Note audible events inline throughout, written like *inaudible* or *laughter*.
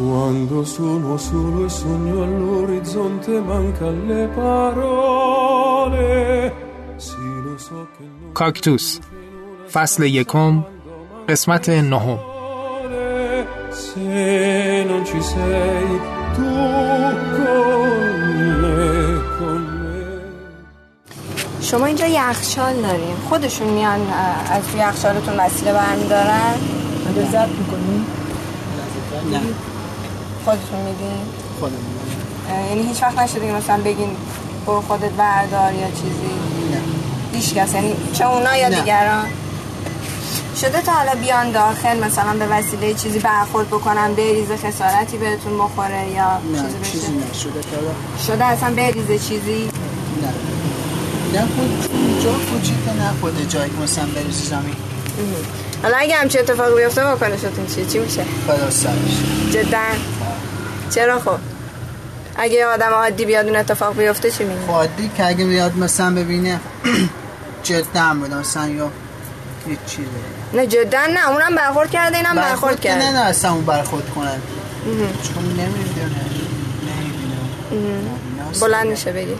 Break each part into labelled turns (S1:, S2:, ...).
S1: Quando sono solo e sogno all'orizzonte manca le parole Sì lo so che non
S2: کاکتوس فصل یکم قسمت نهم
S1: Se non ci sei tu con me, con me.
S3: شما اینجا یخچال داریم خودشون میان از یخچالتون وسیله برمیدارن
S4: اگه زد می‌کنی؟ نه.
S3: خودتون میدین
S4: خودم
S3: یعنی هیچ وقت نشده که مثلا بگین برو خودت بردار یا چیزی؟
S4: نه.
S3: هیچ کس. یعنی چه اونا یا
S4: نه.
S3: دیگران؟ شده تا حالا بیان داخل مثلا به وسیله چیزی برخورد بکنن بریزه خسارتی بهتون بخوره یا
S4: نه
S3: چیزی
S4: چیزی
S3: بشه
S4: نشده تا حالا.
S3: شده اصلا بریزه چیزی؟
S4: نه. نه خود جا کوچیکه نه خود جایی مثلا بریزی زمین.
S3: حالا اگه همچه اتفاقی بیفته واکنشتون چیه چی میشه؟
S4: خدا سرش
S3: جدا. چرا خب؟ اگه یه آدم عادی بیاد اون اتفاق بیفته چی میگه
S4: خب عادی که اگه بیاد مثلا ببینه *clears throat* جدا بود مثلا یا یه چیزی.
S3: نه جدا نه اونم برخورد کرده اینم برخورد
S4: که
S3: کرده.
S4: نه نه اصلا اون برخورد کنن چون نمی‌دونه
S3: بلند میشه بگی.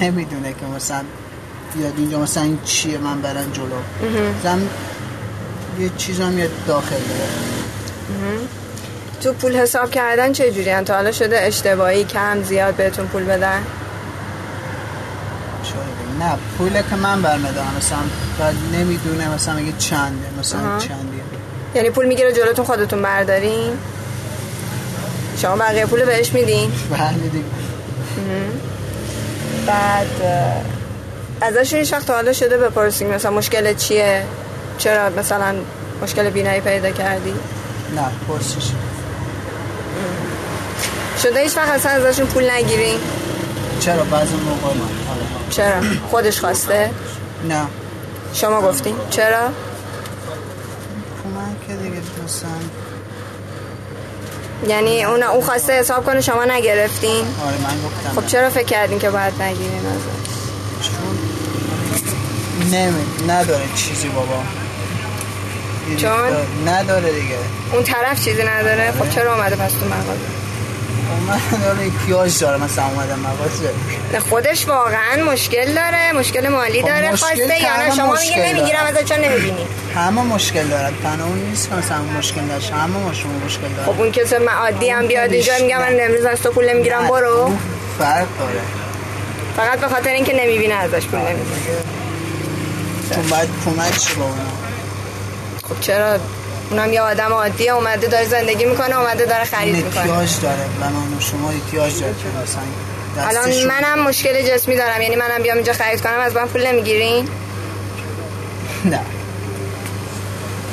S4: نمی‌دونه که مثلا بیاد اینجا مثلا این چیه من برن جلو. زم یه چیز هم یه داخل داره.
S3: تو پول حساب کردن چه جوری تا حالا شده اشتباهی کم زیاد بهتون پول بدن.
S4: نه پوله که من برمیدارم. مثلا بعد نمی‌دونه مثلا میگه چنده مثلا
S3: آها.
S4: چندیه.
S3: یعنی پول می‌گیره جلوتون خودتون بردارین؟ شما بقیه پول بهش میدین؟ *laughs*
S4: بله دیگه.
S3: بعد هیچ وقت تا حالا شده بپرسین مثلا مشکل چیه؟ چرا مثلا مشکل بینایی پیدا کردی؟
S4: نه پرسش.
S3: شده هیچ وقت اصلا ازشون پول نگیرین
S4: چرا؟ بعضی موقع.
S3: چرا؟ خودش خواسته؟
S4: نه.
S3: شما گفتین چرا؟
S4: کمک که دیگه مثلا
S3: یعنی اون او خواسته حساب کنه شما نگرفتین؟
S4: آره من گفتم.
S3: خب. چرا فکر کردین که باید نگیرین ازش؟
S4: چون نمی نداره چیزی بابا. دیدی؟
S3: چون؟
S4: نداره دیگه.
S3: اون طرف چیزی نداره؟ خب چرا اومده پس تو مغازه؟
S4: من داره احتیاج داره مثلا اومدم مغازه.
S3: نه خودش واقعا مشکل داره مشکل مالی
S4: خب
S3: داره. خواسته یا نه شما میگه نمی‌گیرم. ازش چون نمی‌بینی؟
S4: همه مشکل دارن تنها اون نیست که مثلا مشکل داشت همه ما شما مشکل دارن
S3: خب اون کسی من عادی هم
S4: اون
S3: بیاد اینجا
S4: خودش
S3: میگم من. امروز از تو پول نمی‌گیرم برو.
S4: اون فرق داره.
S3: فقط به خاطر اینکه نمی‌بینه ازش پول نمی‌گیره.
S4: چون باید کمک با اونا؟
S3: خب چرا اونم یه آدم عادیه اومده داره زندگی می‌کنه اومده داره خرید می‌کنه.
S4: احتیاج داره. من و شما احتیاج داره.
S3: الان منم مشکل جسمی دارم. یعنی منم بیام اینجا خرید کنم از من پول نمی‌گیرین؟ *laughs*
S4: نه.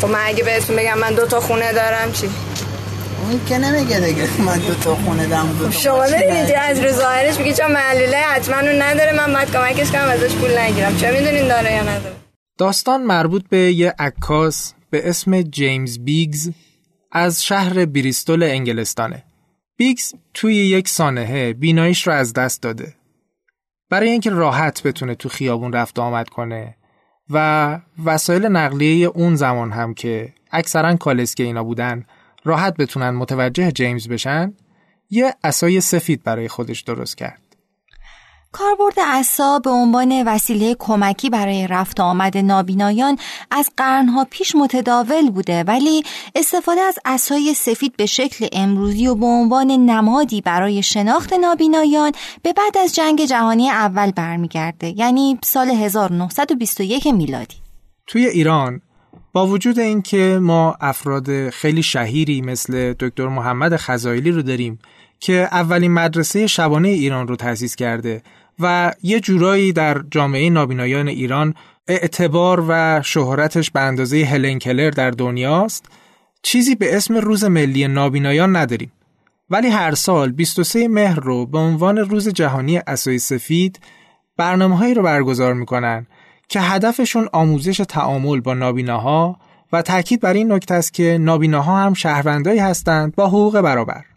S3: خب من اگه بهتون بگم من دو تا خونه دارم چی؟
S4: اون که نمیگه دیگه. من دو تا خونه دارم دو تا
S3: شما دارین
S4: دارم.
S3: اینجا از رو ظاهرش میگی چون معلوله حتما اون نداره. من باید کمکش کنم ازش پول نگیرم. چه می‌دونین داره یا نداره؟
S2: داستان مربوط به یه عکاس به اسم جیمز بیگز از شهر بریستول انگلستانه. بیگز توی یک سانحه بیناییش رو از دست داده. برای اینکه راحت بتونه تو خیابون رفت آمد کنه و وسایل نقلیه اون زمان هم که اکثرا کالسکه اینا بودن راحت بتونن متوجه جیمز بشن یه اسای سفید برای خودش درست کرد.
S5: کاربرد عصا به عنوان وسیله کمکی برای رفت آمد نابینایان از قرنها پیش متداول بوده ولی استفاده از عصای سفید به شکل امروزی و به عنوان نمادی برای شناخت نابینایان به بعد از جنگ جهانی اول برمیگرده یعنی سال 1921 میلادی.
S2: توی ایران با وجود اینکه ما افراد خیلی شهیری مثل دکتر محمد خزایلی رو داریم که اولین مدرسه شبانه ایران رو تأسیس کرده و یه جورایی در جامعه نابینایان ایران اعتبار و شهرتش به اندازه هلن کلر در دنیاست چیزی به اسم روز ملی نابینایان نداریم ولی هر سال 23 مهر رو به عنوان روز جهانی اسای سفید برنامه هایی رو برگزار می‌کنن که هدفشون آموزش تعامل با نابیناها و تاکید بر این نکته است که نابیناها هم شهروندایی هستند با حقوق برابر.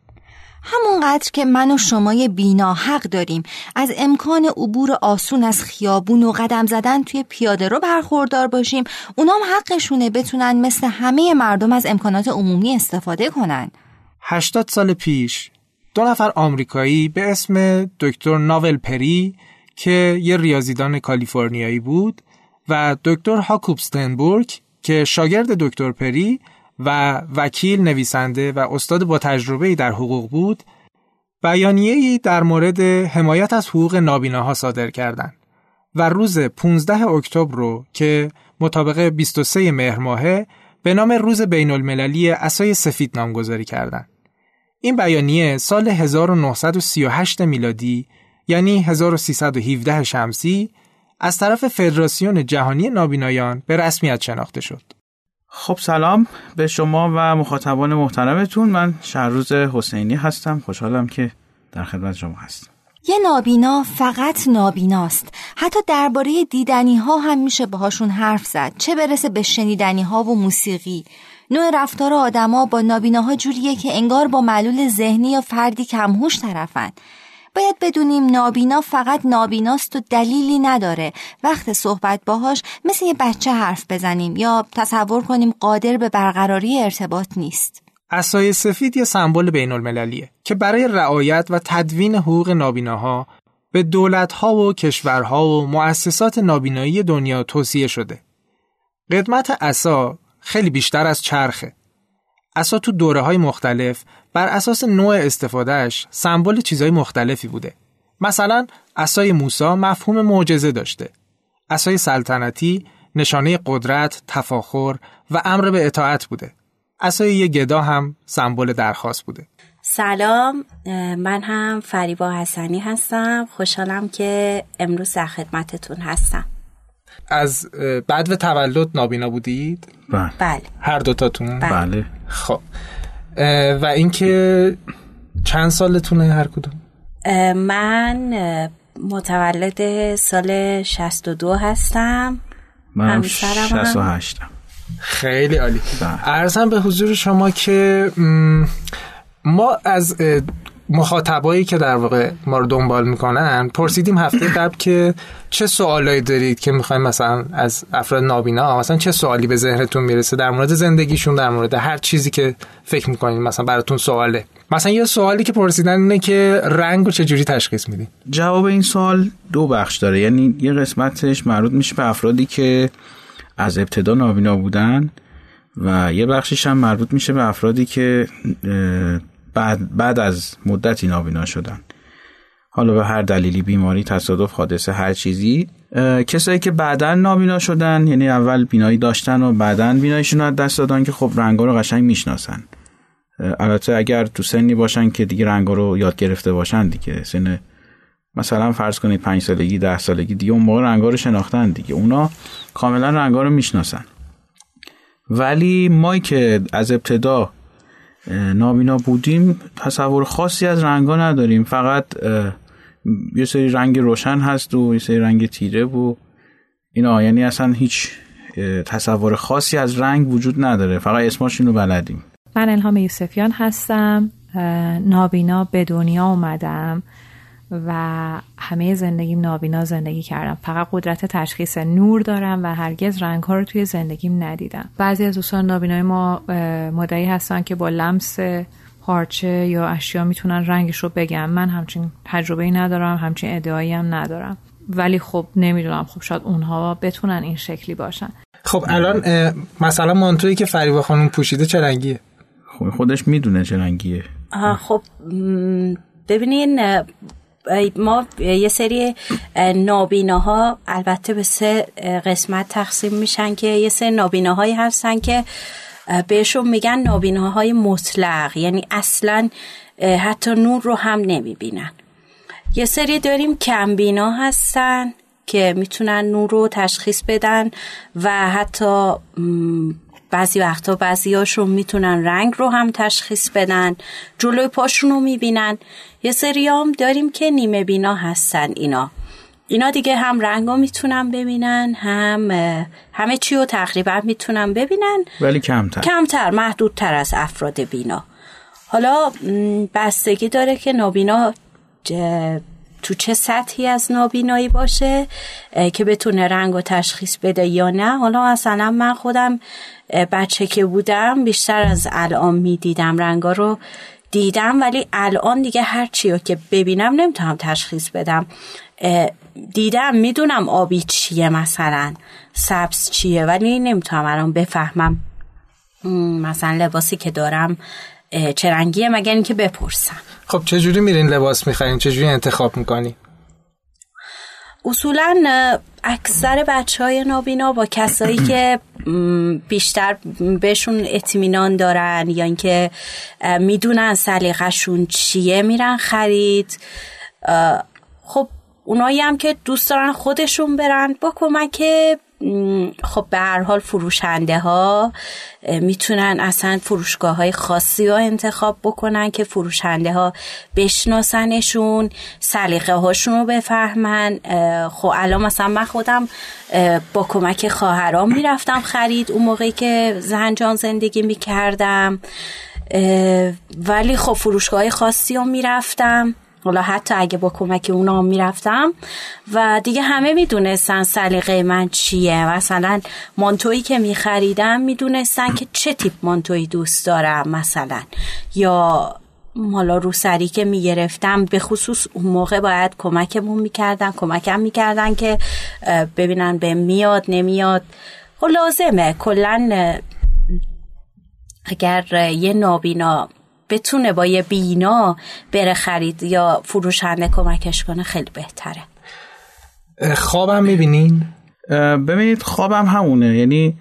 S5: همونقدر که من و شمای بینا حق داریم. از امکان عبور آسون از خیابون و قدم زدن توی پیاده رو برخوردار باشیم. اونام حقشونه بتونن مثل همه مردم از امکانات عمومی استفاده کنن.
S2: 80 سال پیش دو نفر آمریکایی به اسم دکتر ناول پری که یه ریاضیدان کالیفرنیایی بود و دکتر هاکوب که شاگرد دکتر پری و وکیل نویسنده و استاد با تجربه در حقوق بود بیانیه‌ای در مورد حمایت از حقوق نابیناها صادر کردند و روز 15 اکتبر رو که مطابق 23 مهر ماهه به نام روز بین المللی اسای سفید نامگذاری کردند. این بیانیه سال 1938 میلادی یعنی 1317 شمسی از طرف فدراسیون جهانی نابینایان به رسمیت شناخته شد.
S6: خب سلام به شما و مخاطبان محترمتون. من شهروز حسینی هستم. خوشحالم که در خدمت شما هستم.
S5: یه نابینا فقط نابیناست. حتی درباره دیدنی ها هم میشه باهاشون حرف زد. چه برسه به شنیدنی ها و موسیقی. نوع رفتار آدما با نابیناها جوریه که انگار با معلول ذهنی یا فردی کمهوش طرفن. باید بدونیم نابینا فقط نابیناست و دلیلی نداره وقت صحبت باهاش مثل یه بچه حرف بزنیم یا تصور کنیم قادر به برقراری ارتباط نیست
S2: اسای سفید یه سمبل بین المللیه که برای رعایت و تدوین حقوق نابیناها به دولتها و کشورها و مؤسسات نابینایی دنیا توصیه شده. قدمت اسا خیلی بیشتر از چرخه. اسا تو دوره های مختلف بر اساس نوع استفادهش سمبل چیزهای مختلفی بوده. مثلا اسای موسا مفهوم معجزه داشته. اسای سلطنتی نشانه قدرت، تفاخر و امر به اطاعت بوده. اسای یه گدا هم سمبل درخواست بوده.
S7: سلام من هم فریبا حسنی هستم خوشحالم که امروز در خدمتتون هستم
S2: از بعد و تولد نابینا بودید؟
S6: بله
S7: بله
S2: هر دوتاتون؟
S6: بله
S2: خب و اینکه چند سالتونه هر کدوم؟
S7: من متولد سال 62 هستم
S6: منم
S7: همسرم هم.
S6: 68
S2: خیلی عالی
S6: بله.
S2: ارزم به حضور شما که ما از مخاطبایی که در واقع ما رو دنبال می‌کنن پرسیدیم هفته قبل که چه سوالایی دارید که می‌خوایم مثلا از افراد نابینا مثلا چه سوالی به ذهنتون می‌رسه در مورد زندگیشون در مورد هر چیزی که فکر می‌کنید مثلا براتون سواله. مثلا یه سوالی که پرسیدن اینه که رنگ رو چجوری تشخیص میدین؟
S6: جواب این سوال دو بخش داره. یعنی یه قسمتش مربوط میشه به افرادی که از ابتدا نابینا بودن و یه بخشش هم مربوط میشه به افرادی که بعد, بعد از مدتی نابینا شدن. حالا به هر دلیلی بیماری تصادف حادثه هر چیزی کسایی که بعدا نابینا شدن یعنی اول بینایی داشتن و بعدا بیناییشون از دست دادن که خب رنگا رو قشنگ می‌شناسن. البته اگر تو سنی باشن که دیگه رنگا رو یاد گرفته باشن دیگه. سن مثلا فرض کنید پنج سالگی ده سالگی دیگه اون موقع رنگا رو شناختن دیگه. اونا کاملا رنگا رو می‌شناسن. ولی ما که از ابتدا نابینا بودیم تصور خاصی از رنگا نداریم. فقط یه سری رنگ روشن هست و یه سری رنگ تیره و اینا یعنی اصلا هیچ تصور خاصی از رنگ وجود نداره. فقط اسماشون رو بلدیم.
S8: من الهام یوسفیان هستم. نابینا به دنیا اومدم. و همه زندگیم نابینا زندگی کردم. فقط قدرت تشخیص نور دارم و هرگز رنگ ها رو توی زندگیم ندیدم. بعضی از دوستان نابینای ما مدعی هستن که با لمس پارچه یا اشیا می‌تونن رنگش رو بگم من همچین تجربه ای ندارم همچین ادعایی هم ندارم. ولی خب نمی‌دونم. خب شاید اونها بتونن این شکلی باشن.
S2: خب الان مثلا مانتویی که فریبا خانم پوشیده چه رنگیه؟
S6: خب خودش می‌دونه چه رنگیه.
S7: خب ببینین ما یه سری اه، نابیناها البته به سه قسمت تقسیم میشن که یه سری نابیناهایی هستن که بهشون میگن نابیناهای مطلق. یعنی اصلا حتی نور رو هم نمی‌بینن. یه سری داریم کمبینا هستن که می‌تونن نور رو تشخیص بدن و حتی بعضی وقتا بعضی هاشون می‌تونن رنگ رو هم تشخیص بدن جلوی پاشون رو می‌بینن. یه سری هم داریم که نیمه بینا هستن اینا. اینا دیگه هم رنگ رو می‌تونن ببینن هم همه چی رو تقریبا می‌تونن ببینن.
S6: ولی کمتر.
S7: کمتر محدودتر از افراد بینا. حالا بستگی داره که نابینا تو چه سطحی از نابینایی باشه که بتونه رنگ و تشخیص بده یا نه. حالا مثلا من خودم بچه که بودم بیشتر از الان می‌دیدم رنگا رو دیدم ولی الان دیگه هر چی که ببینم نمی‌تونم تشخیص بدم. دیدم می‌دونم آبی چیه مثلا سبز چیه ولی نمی‌تونم الان بفهمم. مثلا لباسی که دارم چه رنگیه مگر اینکه بپرسم.
S2: خب چجوری میرین لباس می‌خرین؟ چجوری انتخاب می‌کنی؟
S7: اصولا اکثر بچه های نابینا با کسایی که بیشتر بهشون اطمینان دارن یا اینکه می‌دونن سلیقهشون چیه میرن خرید. خب اونایی هم که دوست دارن خودشون برن با کمک خب به هر حال فروشنده ها می‌تونن اصلا فروشگاه های خاصی ها انتخاب بکنن که فروشنده ها بشناسنشون سلیقه هاشون رو بفهمن. خب الان مثلا من خودم با کمک خواهرام می‌رفتم خرید اون موقعی که زنجان زندگی می‌کردم. ولی خب فروشگاه خاصی ها می‌رفتم. حالا حتی اگه با کمک اونا می‌رفتم. و دیگه همه می‌دونستن سلیقه من چیه. مثلا مانتویی که میخریدم می‌دونستن که چه تیپ مانتویی دوست دارم مثلا. یا حالا روسری که می‌گرفتم به خصوص اون موقع باید کمکمون می‌کردن کمکم می‌کردن که ببینن به میاد نمیاد. خب لازمه کلا اگر یه نابینا بتونه با یه بینا بره خرید یا فروشنده کمکش کنه خیلی بهتره.
S2: خوابم می‌بینین؟
S6: ببینید خوابم همونه. یعنی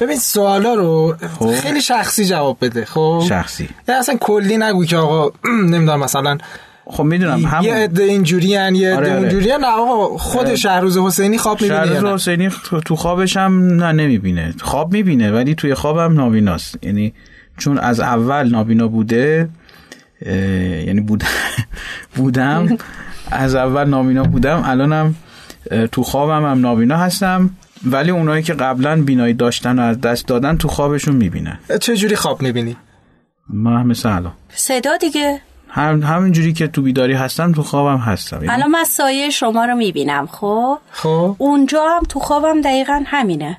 S2: ببین سوالا رو خب. خیلی شخصی جواب بده خب؟
S6: شخصی.
S2: اصلا کلی نگو که آقا *clears throat* نمی‌دونم مثلا
S6: خب می‌دونم
S2: هم یه عده اینجوری ان یه عده آره اونجوری نه آقا خود شهروز حسینی خواب می‌بینه
S6: شهروز حسینی تو خوابش هم نه نمی‌بینه. خواب می‌بینه ولی توی خوابم نابیناست. یعنی چون از اول نابینا بوده یعنی بود *laughs* بودم. از اول نابینا بودم الانم تو خوابم هم نابینا هستم ولی اونایی که قبلا بینایی داشتن و از دست دادن تو خوابشون می‌بینن.
S2: چه جوری خواب می‌بینی؟
S6: ما مثل الان.
S7: صدا دیگه.
S6: هم همین جوری که تو بیداری هستم تو خوابم هستم.
S7: یعنی الان من سایه شما رو می‌بینم خب؟
S2: خب.
S7: اونجا هم تو خوابم دقیقا همینه.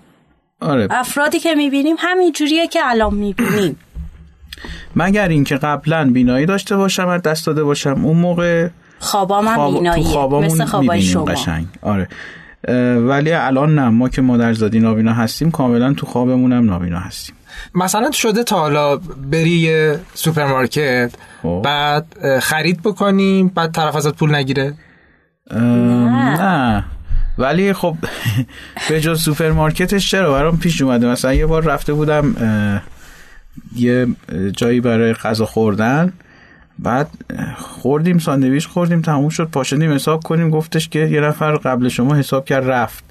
S6: آره.
S7: افرادی که می‌بینیم همین جوریه که الان می‌بینیم.
S6: مگر اینکه قبلا بینایی داشته باشم و دست داده باشم اون موقع
S7: خوابام هم بیناییه مثل خوابای شما.
S6: قشنگ. آره. ولی الان نه ما که مادرزادی نابینا هستیم کاملا تو خوابمون هم نابینا هستیم.
S2: مثلا شده تا حالا بری یه سوپرمارکت خب. بعد خرید بکنیم بعد طرف ازت پول نگیره؟
S6: نه. نه. ولی خب *laughs* به جز سوپرمارکتش چرا؟ برام پیش اومده. مثلا یه بار رفته بودم یه جایی برای غذا خوردن. بعد خوردیم ساندویچ خوردیم تموم شد. پاشدیم حساب کنیم. گفتش که یه نفر قبل شما حساب کرد رفت.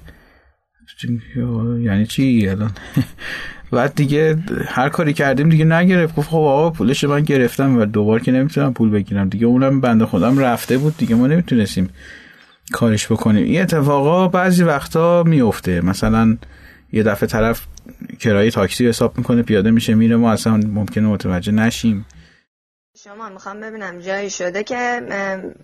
S6: یعنی چی الان؟ *laughs* بعد دیگه هر کاری کردیم دیگه نگرفت. گفت خب آقا پولش من گرفتم و دوبار که نمی‌تونم پول بگیرم. دیگه اونم بنده خودم رفته بود. دیگه ما نمی‌تونستیم کارش بکنیم. این اتفاقا بعضی وقتا میفته مثلا یه دفعه طرف کرایه تاکسی حساب می‌کنه پیاده میشه میره ما اصلا ممکنه متوجه نشیم.
S3: شما می‌خوام ببینم جایی شده که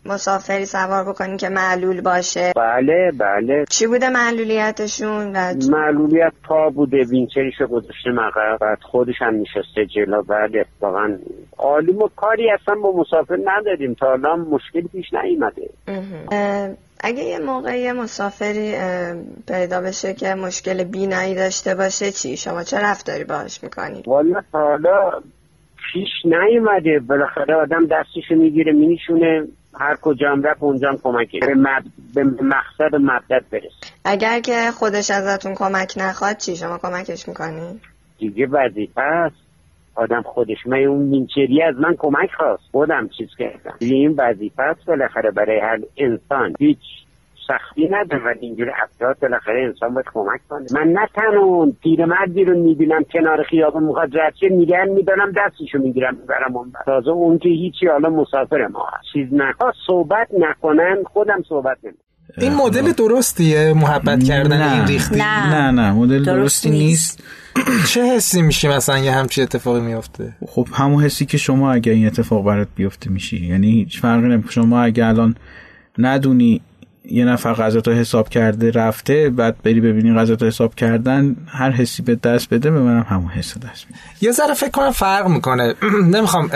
S3: مسافری سوار بکنین که معلول باشه.
S9: بله بله.
S3: چی بوده معلولیتشون؟ و
S9: معلولیت پا بوده وینچریشو گذاشته مقر بعد خودش هم نشسته جلو. بله واقعا. عالی ما کاری اصلا با مسافر نداریم. تا الان مشکلی پیش نیومده.
S3: اگه یه موقع یه مسافری پیدا بشه که مشکل بینایی داشته باشه چی؟ شما چه رفتاری باش می‌کنید
S9: والا حالا پیش نیومده. بالاخره آدم دستشو می‌گیره مینیشونه هر کجا هم رفت اونجا هم کمک به, به مقصد مدت برسه.
S3: اگر که خودش ازتون کمک نخواد چی؟ شما کمکش می‌کنی؟
S9: دیگه وظیفه است. آدم خودش. من اون مینچری از من کمک خواست. خودم چیز کردم. این وظیفه است بالاخره برای هر انسان. هیچ سختی نداره ولی اینجور افراد بالاخره انسان باید کمک کنه. من نه تنها اون پیرمردی رو می‌بینم کنار خیابون می‌خواد رد میگن می‌دانم دستشو می‌گیرم می‌برم اون تازه اون که هیچی حالا مسافر ما هست. چیز نخواد صحبت نکنن خودم صحبت نمیم
S2: این مدل درستیه؟ محبت کردن
S6: نه.
S2: این ریختی؟
S7: نه.
S6: نه نه. مدل
S7: درست
S6: درستی
S7: نیست.
S6: نیست. *clears throat*
S2: چه حسی میشی مثلا یه همچی اتفاقی میفته
S6: خب همون حسی که شما اگه این اتفاق برات بیفته میشی. یعنی هیچ فرقی نمی‌کنه شما اگه الان ندونی یه نفر غذا تو حساب کرده رفته بعد بری ببینی غذا تو حساب کردن هر حسی به دست بده به منم همون حس دست میده
S2: یه ذره فکر کنم فرق می‌کنه *clears throat* نمی‌خوام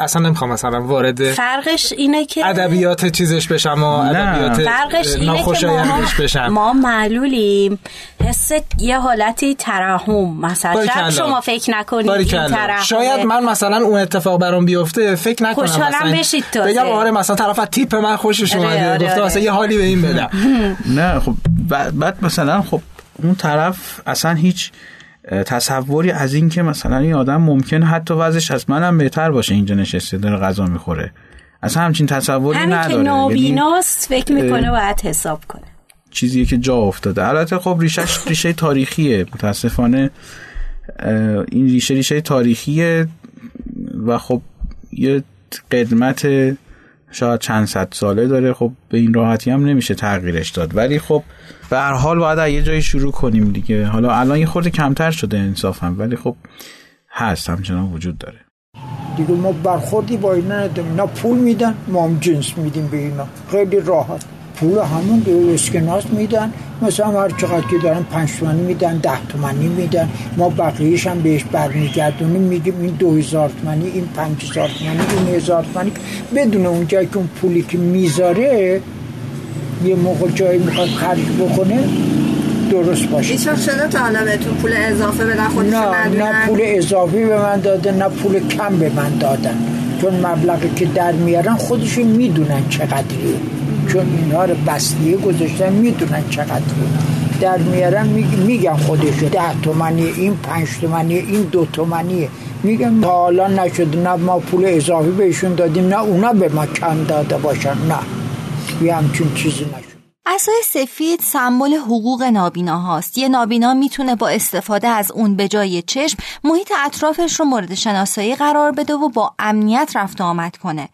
S2: اصلا نمی‌خوام مثلا وارد
S7: فرقش اینه که
S2: ادبیات چیزش بشم و. ادبیات
S7: فرقش اینه که ما,
S2: بشم
S7: ما معلولیم حس یه حالتی ترحم مثلا. شاید شما فکر نکنید این.
S2: شاید من مثلا اون اتفاق برام بیفته فکر نکنم
S7: خوشحالم
S2: مثلا
S7: بشید تازه.
S2: بگم آره مثلا طرف از تیپ من خوشش
S7: آره،
S2: اومده
S7: آره،
S2: گفته
S7: آره.
S2: مثلا یه حالی به این بدم
S6: نه خب بعد, مثلا خب اون طرف اصلا هیچ تصوری از این که مثلا این آدم ممکن حتی وضعش از منم بهتر باشه اینجا نشسته داره غذا می‌خوره. اصلا همچین تصوری
S7: همین
S6: نداره.
S7: که
S6: یعنی
S7: نابیناست فکر می‌کنه باید حساب کنه.
S6: چیزیه که جا افتاده. البته خب ریشش ریشه تاریخیه. متاسفانه این ریشه ریشه تاریخیه و خب یه قدمت شاید چند صد ساله داره خب به این راحتی هم نمیشه تغییرش داد. ولی خب به هر حال باید از یه جایی شروع کنیم دیگه. حالا الان یه خورده کمتر شده انصافا ولی خب هست همچنان وجود داره.
S10: دیگه ما برخوردی با اینا اینا پول میدن ما هم جنس میدیم به اینا. خیلی راحت. پول همون اسکناس میدن. مثلا هر چقدر که دارن پنج تومنی میدن ده تومنی میدن. ما بقیهش هم بهش برمیگردونیم میگیم این دو هزار تومنی این پنج هزار تومنی این هزار تومنی بدون اونجایی که اون پولی که می‌ذاره یه موقع جایی می‌خواد خرج بکنه درست باشه.
S3: هیچ وقت شده تا حالا بهتون پول اضافه بدن خودشون
S10: نه نه پول اضافی به من داده نه پول کم به من دادن. چون مبلغی که در میارن خودشون می‌دونن چقدریه. چون اینها رو بستیه گذاشتن می‌دونن چقدریه در میارن میگ- میگن خودشون ده تومنیه این پنج تومنیه این دو تومنیه میگن تا حالا نشده نه ما پول اضافی بهشون دادیم نه اونا به ما کم داده باشن نه یه همچین چیزی نشد
S5: عصای سفید سمبل حقوق نابینا هاست. یه نابینا می‌تونه با استفاده از اون به جای چشم محیط اطرافش رو مورد شناسایی قرار بده و با امنیت رفت آمد کنه.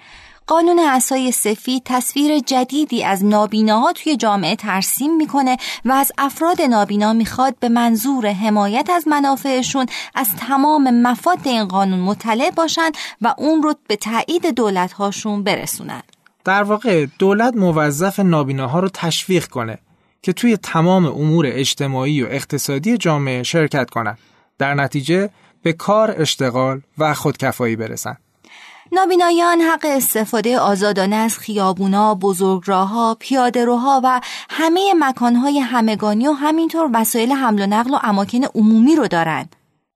S5: قانون عصای سفید تصویر جدیدی از نابیناها توی جامعه ترسیم می‌کنه و از افراد نابینا می‌خواد به منظور حمایت از منافعشون از تمام مفاد این قانون مطلع باشن و اون رو به تایید دولتهاشون برسونن.
S2: در واقع دولت موظف نابیناها رو تشویق کنه که توی تمام امور اجتماعی و اقتصادی جامعه شرکت کنند. در نتیجه به کار اشتغال و خودکفایی برسن.
S5: نابینایان حق استفاده آزادانه از خیابونا، بزرگراهها، پیادهروها و همه مکانهای همگانی و همینطور وسایل حمل و نقل و اماکن عمومی رو دارن.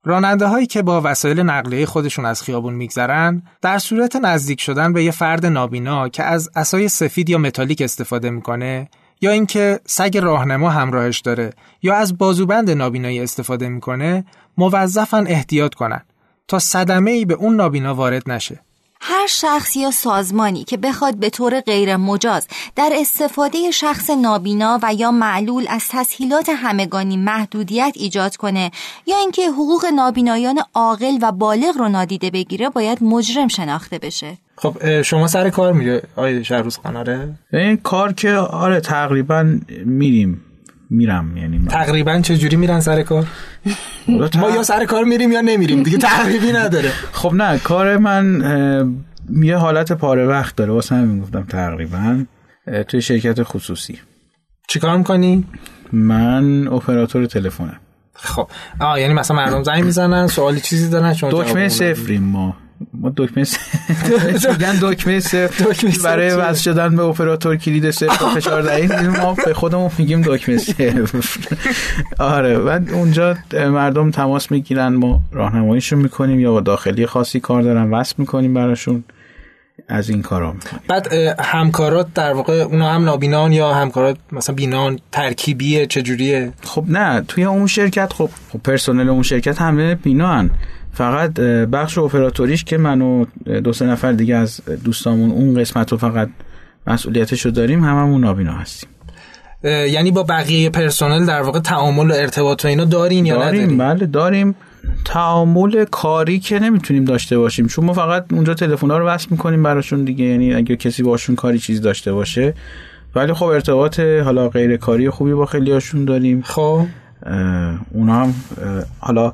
S2: راننده هایی که با وسایل نقلیه خودشون از خیابون میگذرن در صورت نزدیک شدن به یه فرد نابینا که از اسای سفید یا متالیک استفاده می‌کنه یا اینکه سگ راهنما همراهش داره یا از بازوبند نابینایی استفاده می‌کنه موظفن احتیاط کنن تا صدمه ای به اون نابینا وارد نشه
S5: هر شخص یا سازمانی که بخواد به طور غیر مجاز در استفاده شخص نابینا و یا معلول از تسهیلات همگانی محدودیت ایجاد کنه یا اینکه حقوق نابینایان عاقل و بالغ رو نادیده بگیره باید مجرم شناخته بشه.
S2: خب شما سر کار میره آقای شهروز قناره
S6: این کار که آره تقریبا میریم میرم یعنی من.
S2: تقریبا چه جوری میرن سر کار؟ ما یا سر کار میریم یا نمیریم دیگه تقریبی نداره.
S6: خب نه کار من یه حالت پاره وقت داره. واسه همین گفتم تقریبا توی شرکت خصوصی.
S2: چیکار می‌کنی؟
S6: من اپراتور تلفنم.
S2: خب. آه یعنی مثلا مردم زنگ می‌زنن سوالی چیزی دارن شما جواب
S6: دکمه صفریم ما. ما دکمه *laughs* میگن دکمه صفر برای؟ وصل شدن به اپراتور کلید صفر و فشار دهیم ما به خودمون میگیم دکمه صفر آره بعد اونجا مردم تماس می‌گیرن ما راهنماییشون می‌کنیم یا با داخلی خاصی کار دارن وصل می‌کنیم براشون. از این کارا می‌کنیم.
S2: بعد همکارات در واقع اونا هم نابینان یا همکارات مثلا بینان ترکیبیه چجوریه؟
S6: خب نه توی اون شرکت خب, خب پرسنل اون شرکت همه بینان. فقط بخش اپراتوریش که من و دو سه نفر دیگه از دوستامون اون قسمت رو فقط مسئولیتش رو داریم هممون نابینا هستیم.
S2: یعنی با بقیه پرسنل در واقع تعامل و ارتباط و اینا دارین یا ندارین
S6: بله داریم. تعامل کاری که نمی‌تونیم داشته باشیم. چون ما فقط اونجا تلفن رو وصل می‌کنیم براشون دیگه یعنی اگه کسی باشون کاری چیزی داشته باشه. ولی خب ارتباط حالا غیرکاری خوبی با خیلی هاشون داریم.
S2: خب.
S6: اونا هم حالا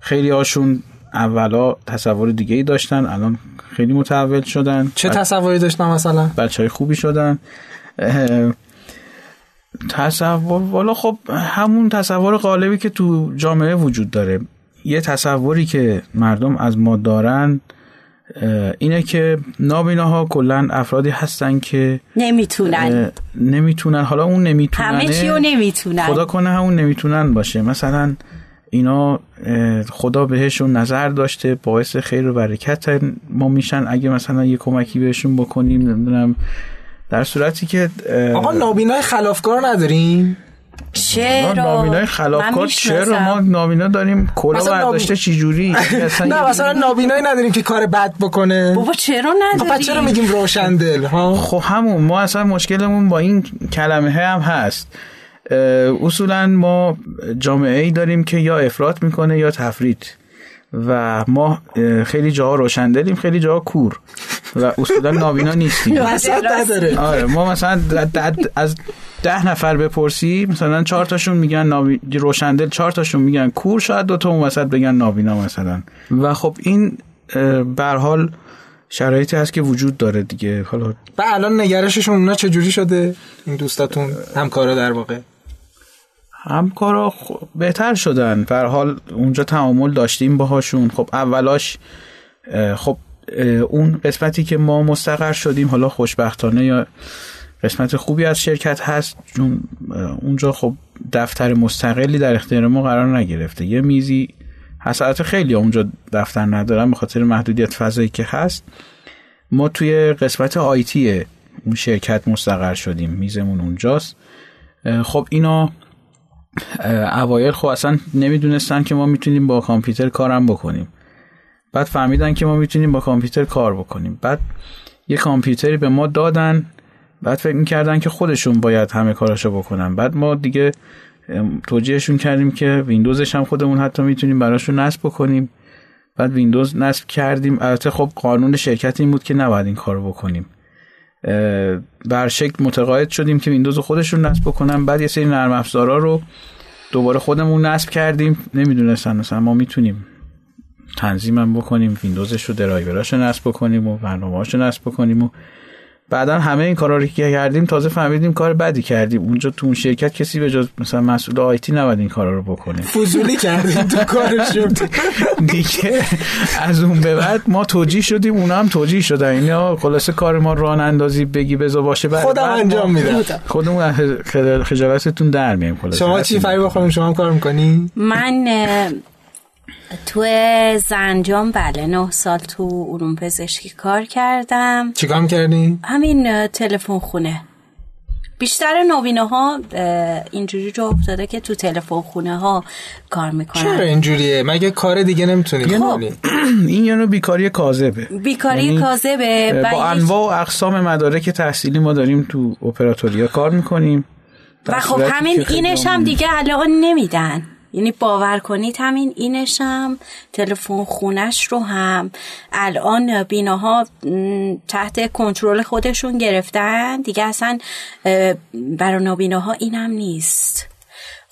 S6: خیلی هاشون اولا تصور دیگه ای داشتن الان خیلی متحول شدن.
S2: چه تصوری داشتن مثلا؟
S6: بچه های خوبی شدن. تصور والا خب همون تصور غالبی که تو جامعه وجود داره. یه تصوری که مردم از ما دارن اینه که نابیناها کلا افرادی هستن که
S7: نمی‌تونن.
S6: نمی‌تونن. حالا اون نمی‌تونن
S7: همه چیو نمی‌تونن.
S6: خدا کنه همون نمی‌تونن باشه. مثلا اینا خدا بهشون نظر داشته باعث خیر و برکت ما میشن. اگه مثلا یه کمکی بهشون بکنیم نمی‌دونم. در صورتی که
S2: آقا نابینای خلافکار نداریم؟
S7: چرا؟
S6: نابینای خلافکار چرا؟ ما نابینا داریم کلا برداشته چی جوری *laughs*
S2: نه مثلا نابینایی نداریم که کار بد بکنه.
S7: بابا چرا نداریم؟
S2: چرا میگیم روشندل ها؟
S6: خب همون. ما اصلا مشکلمون با این کلمه هم هست. اصولا ما جامعه ای داریم که یا افراط می‌کنه یا تفرید. و ما خیلی جاها روشندلیم خیلی جاها کور. و اصولا نابینا نیستیم. آره ما مثلا از ده نفر بپرسی مثلا چهار تاشون میگن نابی... روشندل چهار تاشون میگن کور شاید دو تا اون وسط بگن نابینا مثلا. و خب این بر حال شرایطی هست که وجود داره دیگه. حالا
S2: و الان نگرششون اونا چجوری شده؟ این دوستاتون همکارا در واقع.
S6: همکارا بهتر شدن. بر حال اونجا تعامل داشتیم باهاشون. خب اولاش خب اون قسمتی که ما مستقر شدیم حالا خوشبختانه یا قسمت خوبی از شرکت هست چون اونجا خب دفتر مستقلی در اختیار ما قرار نگرفته. یه میزی حسرت خیلی اونجا دفتر ندارن به خاطر محدودیت فضایی که هست. ما توی قسمت آیتی اون شرکت مستقر شدیم. میزمون اونجاست. خب اینا اوایل خب اصلا نمی‌دونستن که ما می‌تونیم با کامپیوتر کارم بکنیم. بعد فهمیدن که ما می‌تونیم با کامپیوتر کار بکنیم. بعد یه کامپیوتری به ما دادن. بعد فکر می‌کردن که خودشون باید همه کاراشو بکنن. بعد ما دیگه توجیهشون کردیم که ویندوزش هم خودمون حتی می‌تونیم براشون نصب بکنیم. بعد ویندوز نصب کردیم. البته خب قانون شرکت این بود که نباید این کارو بکنیم. بر شکل متقاعد شدیم که ویندوز خودشون نصب بکنن. بعد یه سری نرم افزارا رو دوباره خودمون نصب کردیم. نمی‌دونستن مثلا ما می‌تونیم تنظیمم بکنیم ویندوزش رو درایوراش رو نصب بکنیم و برنامه‌هاش رو نصب بکنیم و بعدا همه این کارا رو که کردیم تازه فهمیدیم کار بدی کردیم. اونجا تو اون شرکت کسی به جز مثلا مسئول آیتی نباید این کارا رو بکنه.
S2: فضولی کردیم تو کارش *laughs*
S6: دیگه از اون به بعد ما توجیه شدیم اونا هم توجیه شدن. اینا خلاصه کار ما ران اندازی بگی بزا باشه بعد
S2: خودم انجام میدم.
S6: خودمون خجالتتون در میایم خلاصه.
S2: شما چی فریبا خانم شما هم کار می‌کنی؟
S7: من تو زنجان بله نه سال تو علوم پزشکی کار کردم.
S2: چیکار کردی؟
S7: همین تلفن خونه. بیشتر نوینه ها اینجوری جو افتاده که تو تلفن خونه ها کار می‌کنن.
S2: چرا اینجوریه؟ مگه کار دیگه نمی‌تونی
S6: خب. *clears throat* این یعنی بیکاری کاذبه.
S7: بیکاری یعنی کاذبه
S6: با انواع و اقسام مدارک تحصیلی ما داریم تو اپراتوریا کار می‌کنیم.
S7: و خب همین اینش هم دیگه الان نمیدن. یعنی باور کنید همین اینشم تلفن خونش رو هم. الان بیناها تحت کنترل خودشون گرفتن. دیگه اصلا برای نابیناها اینم نیست.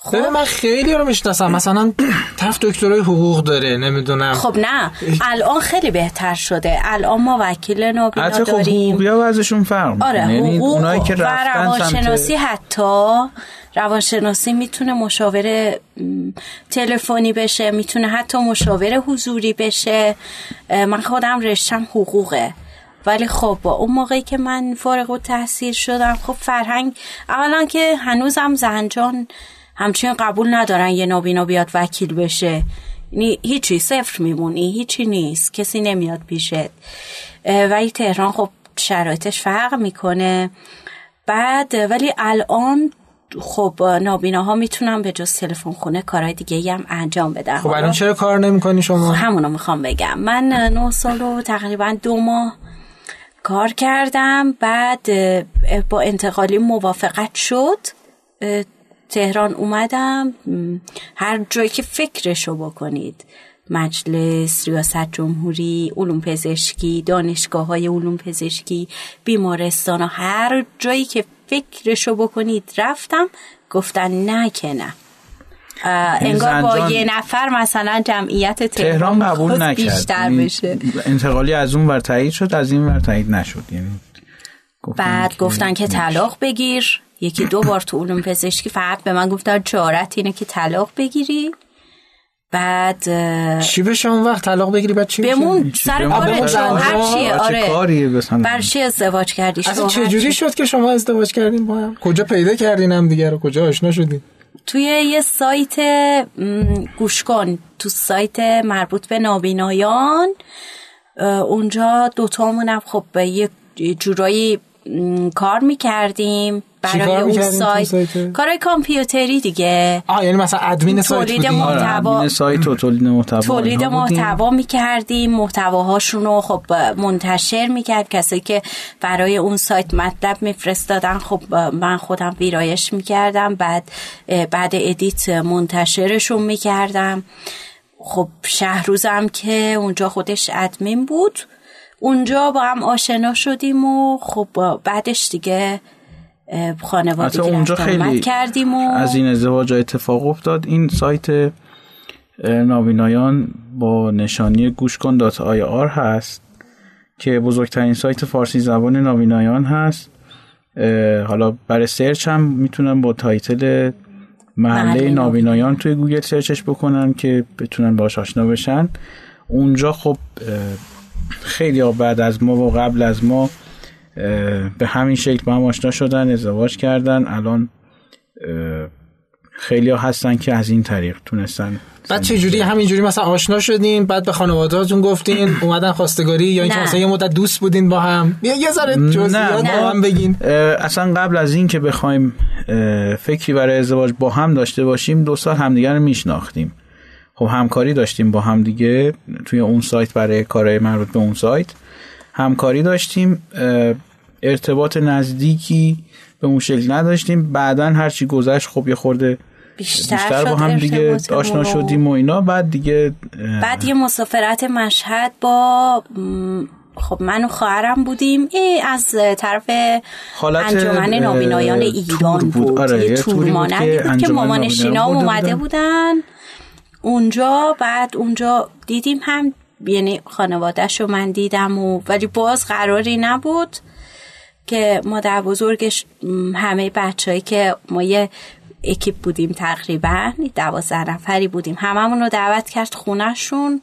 S2: خب. من خیلی رو می‌شناسم. مثلا طرف دکترای حقوق داره نمی‌دونم.
S7: خب نه الان خیلی بهتر شده. الان ما وکیل نابینا
S6: خب
S7: داریم
S6: حقوقی ازشون فرق
S7: آره
S6: یعنی
S7: حقوق
S6: اونایی که
S7: و
S6: رفتن
S7: روانشناسی حتی روانشناسی می‌تونه مشاوره تلفنی بشه می‌تونه حتی مشاوره حضوری بشه. من خودم رشتم حقوقه. ولی خب با اون موقعی که من فارغ و تحصیل شدم خب فرهنگ اولا که هنوزم زنجان همچین قبول ندارن یه نابینا بیاد وکیل بشه. یعنی هیچی صفر میمونی هیچی نیست کسی نمیاد پیشت. ولی تهران خب شرایطش فرق می‌کنه. بعد ولی الان خب نابیناها می‌تونن به جز تلفن خونه کارهای دیگه هم انجام بدن.
S2: خب الان چرا کار نمی‌کنی شما؟
S7: خب همونو می‌خوام بگم. من نه سال و تقریبا دو ماه کار کردم. بعد با انتقالی موافقت شد. تهران اومدم. هر جایی که فکرشو بکنید مجلس، ریاست جمهوری، علوم پزشکی، دانشگاه های علوم پزشکی، بیمارستان ها هر جایی که فکرشو بکنید رفتم گفتن نه که نه. انگار با یه نفر مثلا جمعیت تهران قبول نکرد. بیشتر یعنی بشه.
S6: انتقالی از اون ور تایید شد از این ور تایید نشد. یعنی
S7: بعد گفتن که طلاق بگیر. یکی دو بار تو علوم پزشکی فقط به من گفتن چارت اینه که طلاق بگیری. بعد
S2: چی بشه اون وقت؟ طلاق بگیری بعد چی
S7: بمون سر کار شوهر چیه. آره. بر چی ازدواج کردی؟
S2: اصلا چه جوری شد که شما ازدواج کردین؟ با هم. کجا پیدا کردین هم دیگه رو؟ کجا آشنا شدین؟
S7: توی یه سایت گوش کن تو سایت مربوط به نابینایان اونجا دوتامونم خب یه جورایی کار می‌کردیم برای اون سایت؟ کارهای کامپیوتری دیگه.
S2: آه یعنی مثلا ادمین سایت
S7: تولید محتوا.
S6: آره، سایت و تولید محتوا
S7: تولید محتوا می‌کردیم محتواهاشون رو خب منتشر می‌کرد. کسی که برای اون سایت مطلب میفرستادن خب من خودم ویرایش می‌کردم. بعد بعد edit منتشرشون می‌کردم. خب شهروزم که اونجا خودش ادمین بود. اونجا با هم آشنا شدیم و خب بعدش دیگه خانواده اونجا خیلی کردیم و
S6: از این ازدواج اتفاق افتاد. این سایت نابینایان با نشانی گوش کن dot IR هست که بزرگترین سایت فارسی زبان نابینایان هست. حالا برای search هم می‌تونن با title محله نابینایان توی گوگل سرچش بکنن که بتونن باش آشنا بشن. اونجا خب خیلی بعد از ما و قبل از ما به همین شکل با هم آشنا شدن ازدواج کردن. الان خیلی ها هستن که از این طریق تونستن
S2: بعد چه جوری؟ همینجوری مثلا آشنا شدین بعد به خانواده‌هاتون گفتین *laughs* اومدن خواستگاری یا اینکه مثلا یه مدت دوست بودین با هم؟ یه ذره جزئیات با هم بگین.
S6: اصلا قبل از این که بخوایم فکری برای ازدواج با هم داشته باشیم دو سال همدیگر رو میشناختیم. خب همکاری داشتیم با هم دیگه توی اون سایت برای کارهای مربوط به اون سایت. همکاری داشتیم ارتباط نزدیکی به اون شکل نداشتیم. بعدا هرچی گذشت خب یه خورده
S7: بیشتر, بیشتر با
S6: هم دیگه آشنا شدیم و اینا. بعد دیگه
S7: بعد یه مسافرت مشهد با خب من و خواهرم بودیم. ای از طرف انجمن نابینایان ایران بود, بود.
S6: آره
S7: یه تور مانندی بود که مامان شینا اومده بودن. اونجا بعد اونجا دیدیم هم یعنی خانوادهش رو من دیدم و ولی باز قراری نبود که مادر بزرگش همه بچههایی که ما یه اکیپ بودیم تقریبا دوازده نفری بودیم. هممون رو دعوت کرد خونهشون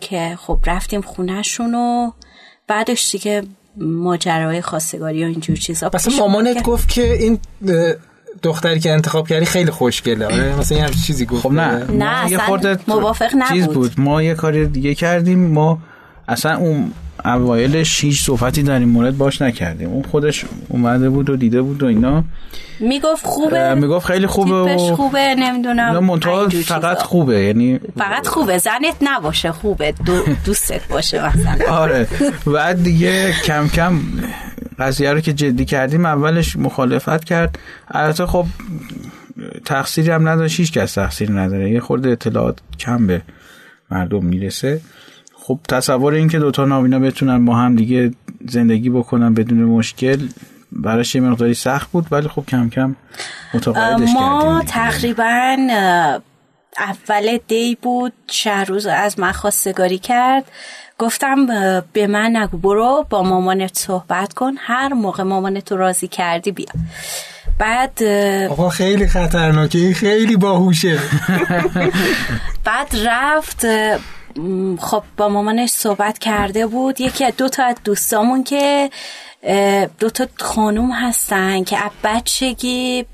S7: که خب رفتیم خونهشون و بعدش دیگه ماجرای خواستگاری و اینجور چیزا
S2: پس مامانت گفت که این دختری که انتخاب کردی خیلی خوشگله. آره مثلا یه چیزی گفت.
S6: خب نه.
S7: نه. اصلا موافق نبود.
S6: چیز بود. ما یه کاری دیگه کردیم. ما اصلا اون اوایلش هیچ صحبتی در این مورد باش نکردیم. اون خودش اومده بود و دیده بود و اینا.
S7: می‌گفت خوبه.
S6: می‌گفت خیلی خوبه و
S7: خوبه نمی‌دونم.
S6: فقط خوبه. یعنی
S7: فقط خوبه. زنت نباشه خوبه. دو دوستت باشه مثلا. *laughs*
S6: آره. بعد دیگه کم کم قضیه رو که جدی کردیم اولش مخالفت کرد. البته خب تقصیری هم نداشت هیچ کس تقصیر نداره. یه خورده اطلاعات کم به مردم می‌رسه. خب تصور این که دوتا نابینا بتونن با هم دیگه زندگی بکنن بدون مشکل براش یه مقداری سخت بود ولی خب کم کم متقاعدش
S7: ما تقریبا اول دی بود روز از من خواستگاری کرد. گفتم به من نگو برو با مامانت صحبت کن هر موقع مامانت رو راضی کردی بیا. بعد
S2: آقا خیلی خطرناکه خیلی باهوشه. *laughs*
S7: بعد رفت خب با مامانش صحبت کرده بود. یکی از دو تا از دوستامون که دو تا خانوم هستن که از بچگی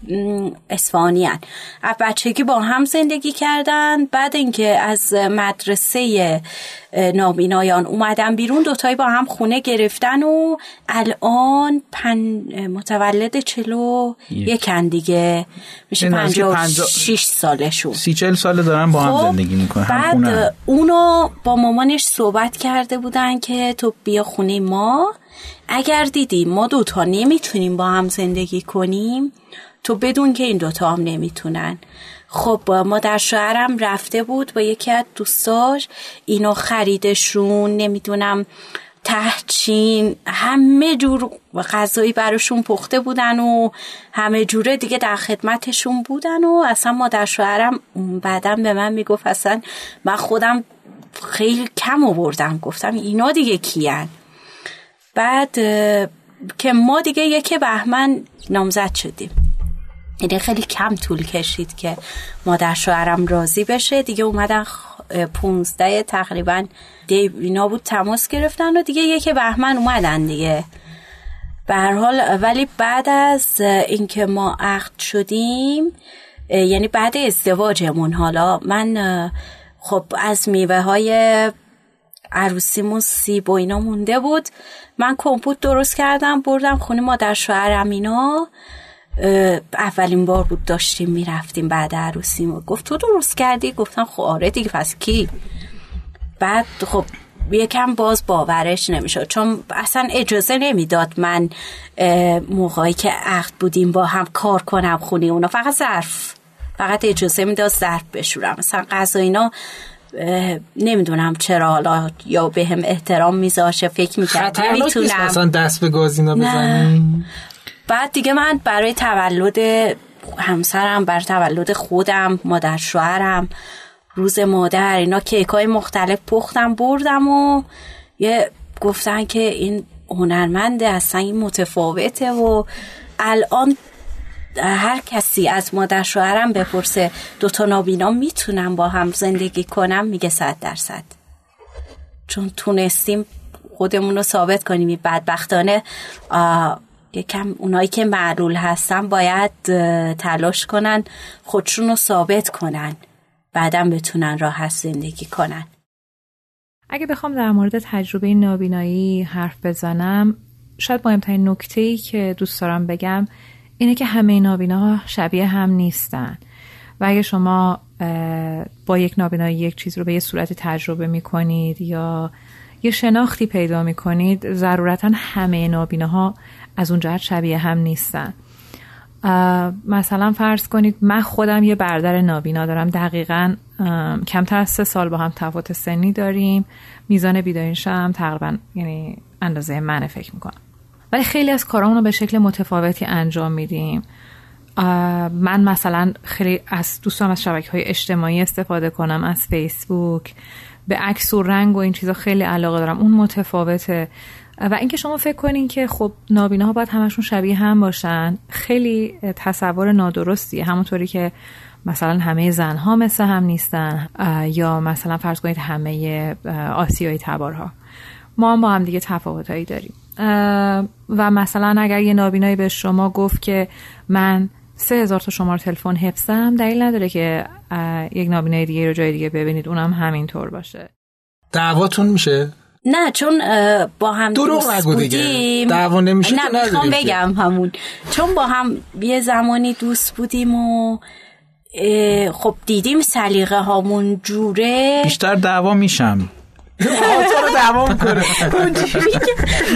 S7: اسفانی هن. از بچگی با هم زندگی کردن. بعد اینکه از مدرسه نابینایان اومدن بیرون دوتایی با هم خونه گرفتن و الان پن متولد چلو یکن دیگه. میشه پنجا شیش سالشون.
S6: سی چل ساله دارن با هم خب، زندگی می‌کنن
S7: بعد اونو با مامانش صحبت کرده بودن که تو بیا خونه ما. اگر دیدی ما دوتا نمی‌تونیم با هم زندگی کنیم تو بدون که این دوتا هم نمی‌تونن. خب ما در شهرم رفته بود با یکی از دوستاش. اینو خریدشون نمی‌دونم تهچین همه جور غذایی براشون پخته بودن و همه جوره دیگه در خدمتشون بودن و اصلا مادر شوهرم بعدم به من می‌گفت اصلا من خودم خیلی کم آوردم. گفتم اینا دیگه کیان؟ بعد که ما دیگه یک بهمن نامزد شدیم. یعنی خیلی کم طول کشید که مادر شوهرم راضی بشه. دیگه اومدن پونزده تقریبا اینا بود تماس گرفتن و دیگه یک بهمن اومدن دیگه. به حال ولی بعد از اینکه ما عقد شدیم یعنی بعد ازدواجمون حالا من خب از میوه های عروسیمون سیب و اینا مونده بود. من کمپوت درست کردم بردم خونه مادر شوهرم اینا اولین بار بود داشتیم می‌رفتیم بعد عروسیمو. گفت تو درست کردی؟ گفتم خب آره دیگه پس کی؟ بعد خب یکم باز باورش نمی‌شد چون اصلا اجازه نمی‌داد من موقعی که عقد بودیم با هم کار کنم خونه اونا. فقط ظرف فقط اجازه می‌داد ظرف بشورم. مثلا غذا اینا نمی‌دونم چرا حالا یا به هم احترام میذاشه فکر می‌کرد
S2: نمی‌تونم اصلا دست به گاز اینا بزنی
S7: بعد دیگه من برای تولد همسرم بر تولد خودم مادر شوهرم روز مادر اینا کیک های مختلف پختم بردم و یه گفتن که این هنرمنده اصلا این متفاوته و الان هر کسی از مادر شوهرم بپرسه دوتا نابینا می‌تونم با هم زندگی کنم؟ میگه صد درصد. چون تونستیم خودمون رو ثابت کنیم بدبختانه یکم اونایی که معلول هستن باید تلاش کنن خودشون رو ثابت کنن. بعدم بتونن راحت زندگی کنن.
S8: اگه بخوام در مورد تجربه نابینایی حرف بزنم شاید مهمترین نکته ای که دوست دارم بگم اینه که همه نابینا شبیه هم نیستن. و اگه شما با یک نابینایی یک چیز رو به یه صورت تجربه می کنید یا یه شناختی پیدا می کنید ضرورتا همه نابیناها از اون جهت شبیه هم نیستن. مثلا فرض کنید من خودم یه بردر نابینا دارم. دقیقا کمتر از سه سال با هم تفاوت سنی داریم. میزان بیدارینش هم تقریبا یعنی اندازه منه فکر می‌کنم. ولی خیلی از کارامون رو به شکل متفاوتی انجام میدیم. من مثلا خیلی از دوستان از شبکه های اجتماعی استفاده کنم از فیسبوک. به عکس و رنگ و این چیزا خیلی علاقه دارم. اون متفاوته. و اینکه شما فکر کنین که خب نابینا ها باید همشون شبیه هم باشن خیلی تصور نادرستیه. همونطوری که مثلا همه زنها مثل هم نیستن یا مثلا فرض کنید همه آسیایی تبارها. ما هم با هم دیگه تفاوتهایی داریم. و مثلا اگر یه نابینایی به شما گفت که من سه هزار تا شماره تلفن حفظم دلیل نداره که یک نابینای دیگه رو جای دیگه ببینید اونم همینطور باشه.
S2: دعواتون میشه؟
S7: نه چون با هم
S2: دروغ نگو دیگه. دعوا نمیشه
S7: نه می‌خوام بگم همون. چون با هم یه زمانی دوست بودیم و خب دیدیم سلیقه هامون جوره.
S6: بیشتر دعوا میشم.
S2: رو دعوا می‌کنه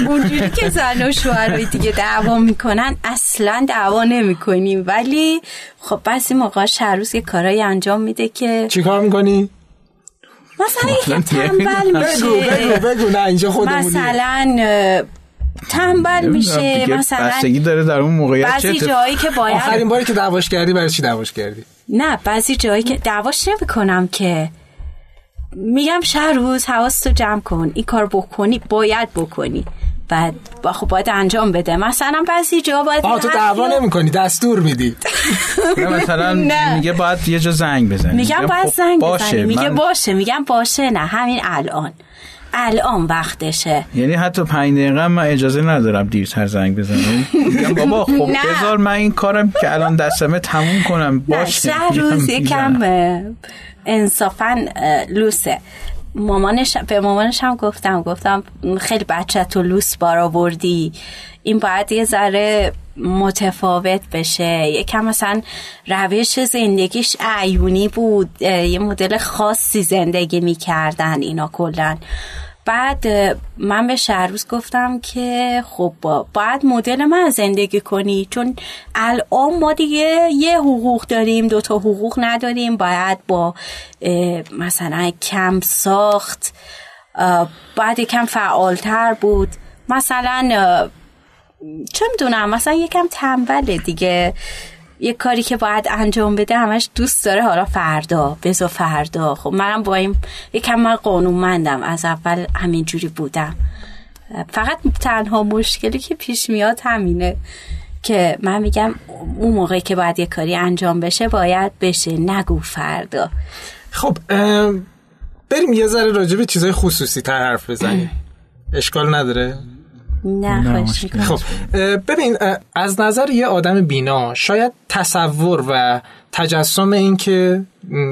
S7: اونجوری که زن و شوهرهای دیگه دعوا می‌کنن اصلا دعوا نمی‌کنیم. ولی خب بعضی موقع هر روز یه کارایی انجام میده که
S2: چیکار می‌کنی؟
S7: مثلا تنبل میشه.
S2: بگو بگو بگو. نه اینجا خودمونی.
S7: مثلا تنبل میشه مثلا
S6: بستگی داره در اون موقعیت
S7: بعضی جایی که باید
S2: آخرین باری که دعواش کردی برای چی دعواش کردی؟
S7: نه بعضی جایی که دعواش نمی‌کنم که میگم شهر روز حواستو جمع کن. این کار بکنی باید بکنی. بعد با خب باید انجام بده. مثلا بعضی جا باید
S2: آه تو دعوا نمی کنی دستور میدی.
S6: مثلا *laughs* میگه باید یه جا زنگ بزنی.
S7: میگم باید خب زنگ بزنی. میگه باشه میگم باشه نه همین الان. الان وقتشه.
S6: یعنی حتی پنج دقیقه من اجازه ندارم دیرتر زنگ بزنم. میگم بابا *laughs* خب بذار من این کارم که الان دستمه تموم کنم. باشه.
S7: روز یکم انصافا لوسه. مامانش به مامانش هم گفتم گفتم خیلی بچه تو لوس بار آوردی این باید یه ذره متفاوت بشه. یکم مثلا روش زندگیش عیونی بود. یه مدل خاصی زندگی می‌کردن اینا کلن بعد من به شهروز گفتم که خب باید مدل من زندگی کنی چون الان ما دیگه یه حقوق داریم دوتا حقوق نداریم باید با مثلا کم ساخت باید یکم فعالتر بود. مثلا چه می‌دونم مثلا یکم تنبله دیگه. یه کاری که باید انجام بده همش دوست داره حالا فردا بزا فردا. خب منم با این یکم من قانونمندم از اول همینجوری بودم. فقط تنها مشکلی که پیش میاد همینه که من میگم اون موقعی که باید یه کاری انجام بشه باید بشه نگو فردا.
S2: خب بریم یه ذره راجع به چیزای خصوصی تر حرف بزنیم. *clears throat* اشکال نداره.
S7: نه
S2: خب ببین از نظر یه آدم بینا شاید تصور و تجسم این که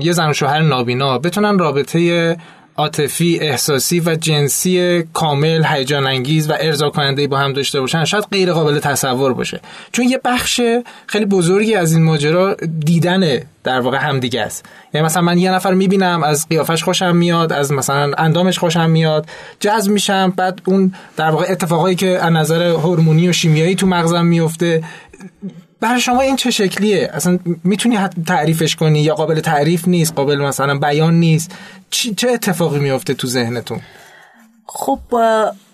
S2: یه زن و شوهر نابینا بتونن رابطه عاطفی احساسی و جنسی کامل هیجان انگیز و ارضا کننده با هم داشته باشن شاید غیر قابل تصور باشه. چون یه بخش خیلی بزرگی از این ماجرا دیدن در واقع همدیگه است. یعنی مثلا من یه نفر می‌بینم از قیافش خوشم میاد از مثلا اندامش خوشم میاد جذب میشم بعد اون در واقع اتفاقایی که از نظر هورمونی و شیمیایی تو مغزم میفته برای شما این چه شکلیه؟ اصلا می‌تونی تعریفش کنی؟ یا قابل تعریف نیست قابل مثلا بیان نیست؟ چه اتفاقی میفته تو ذهنتون؟
S7: خب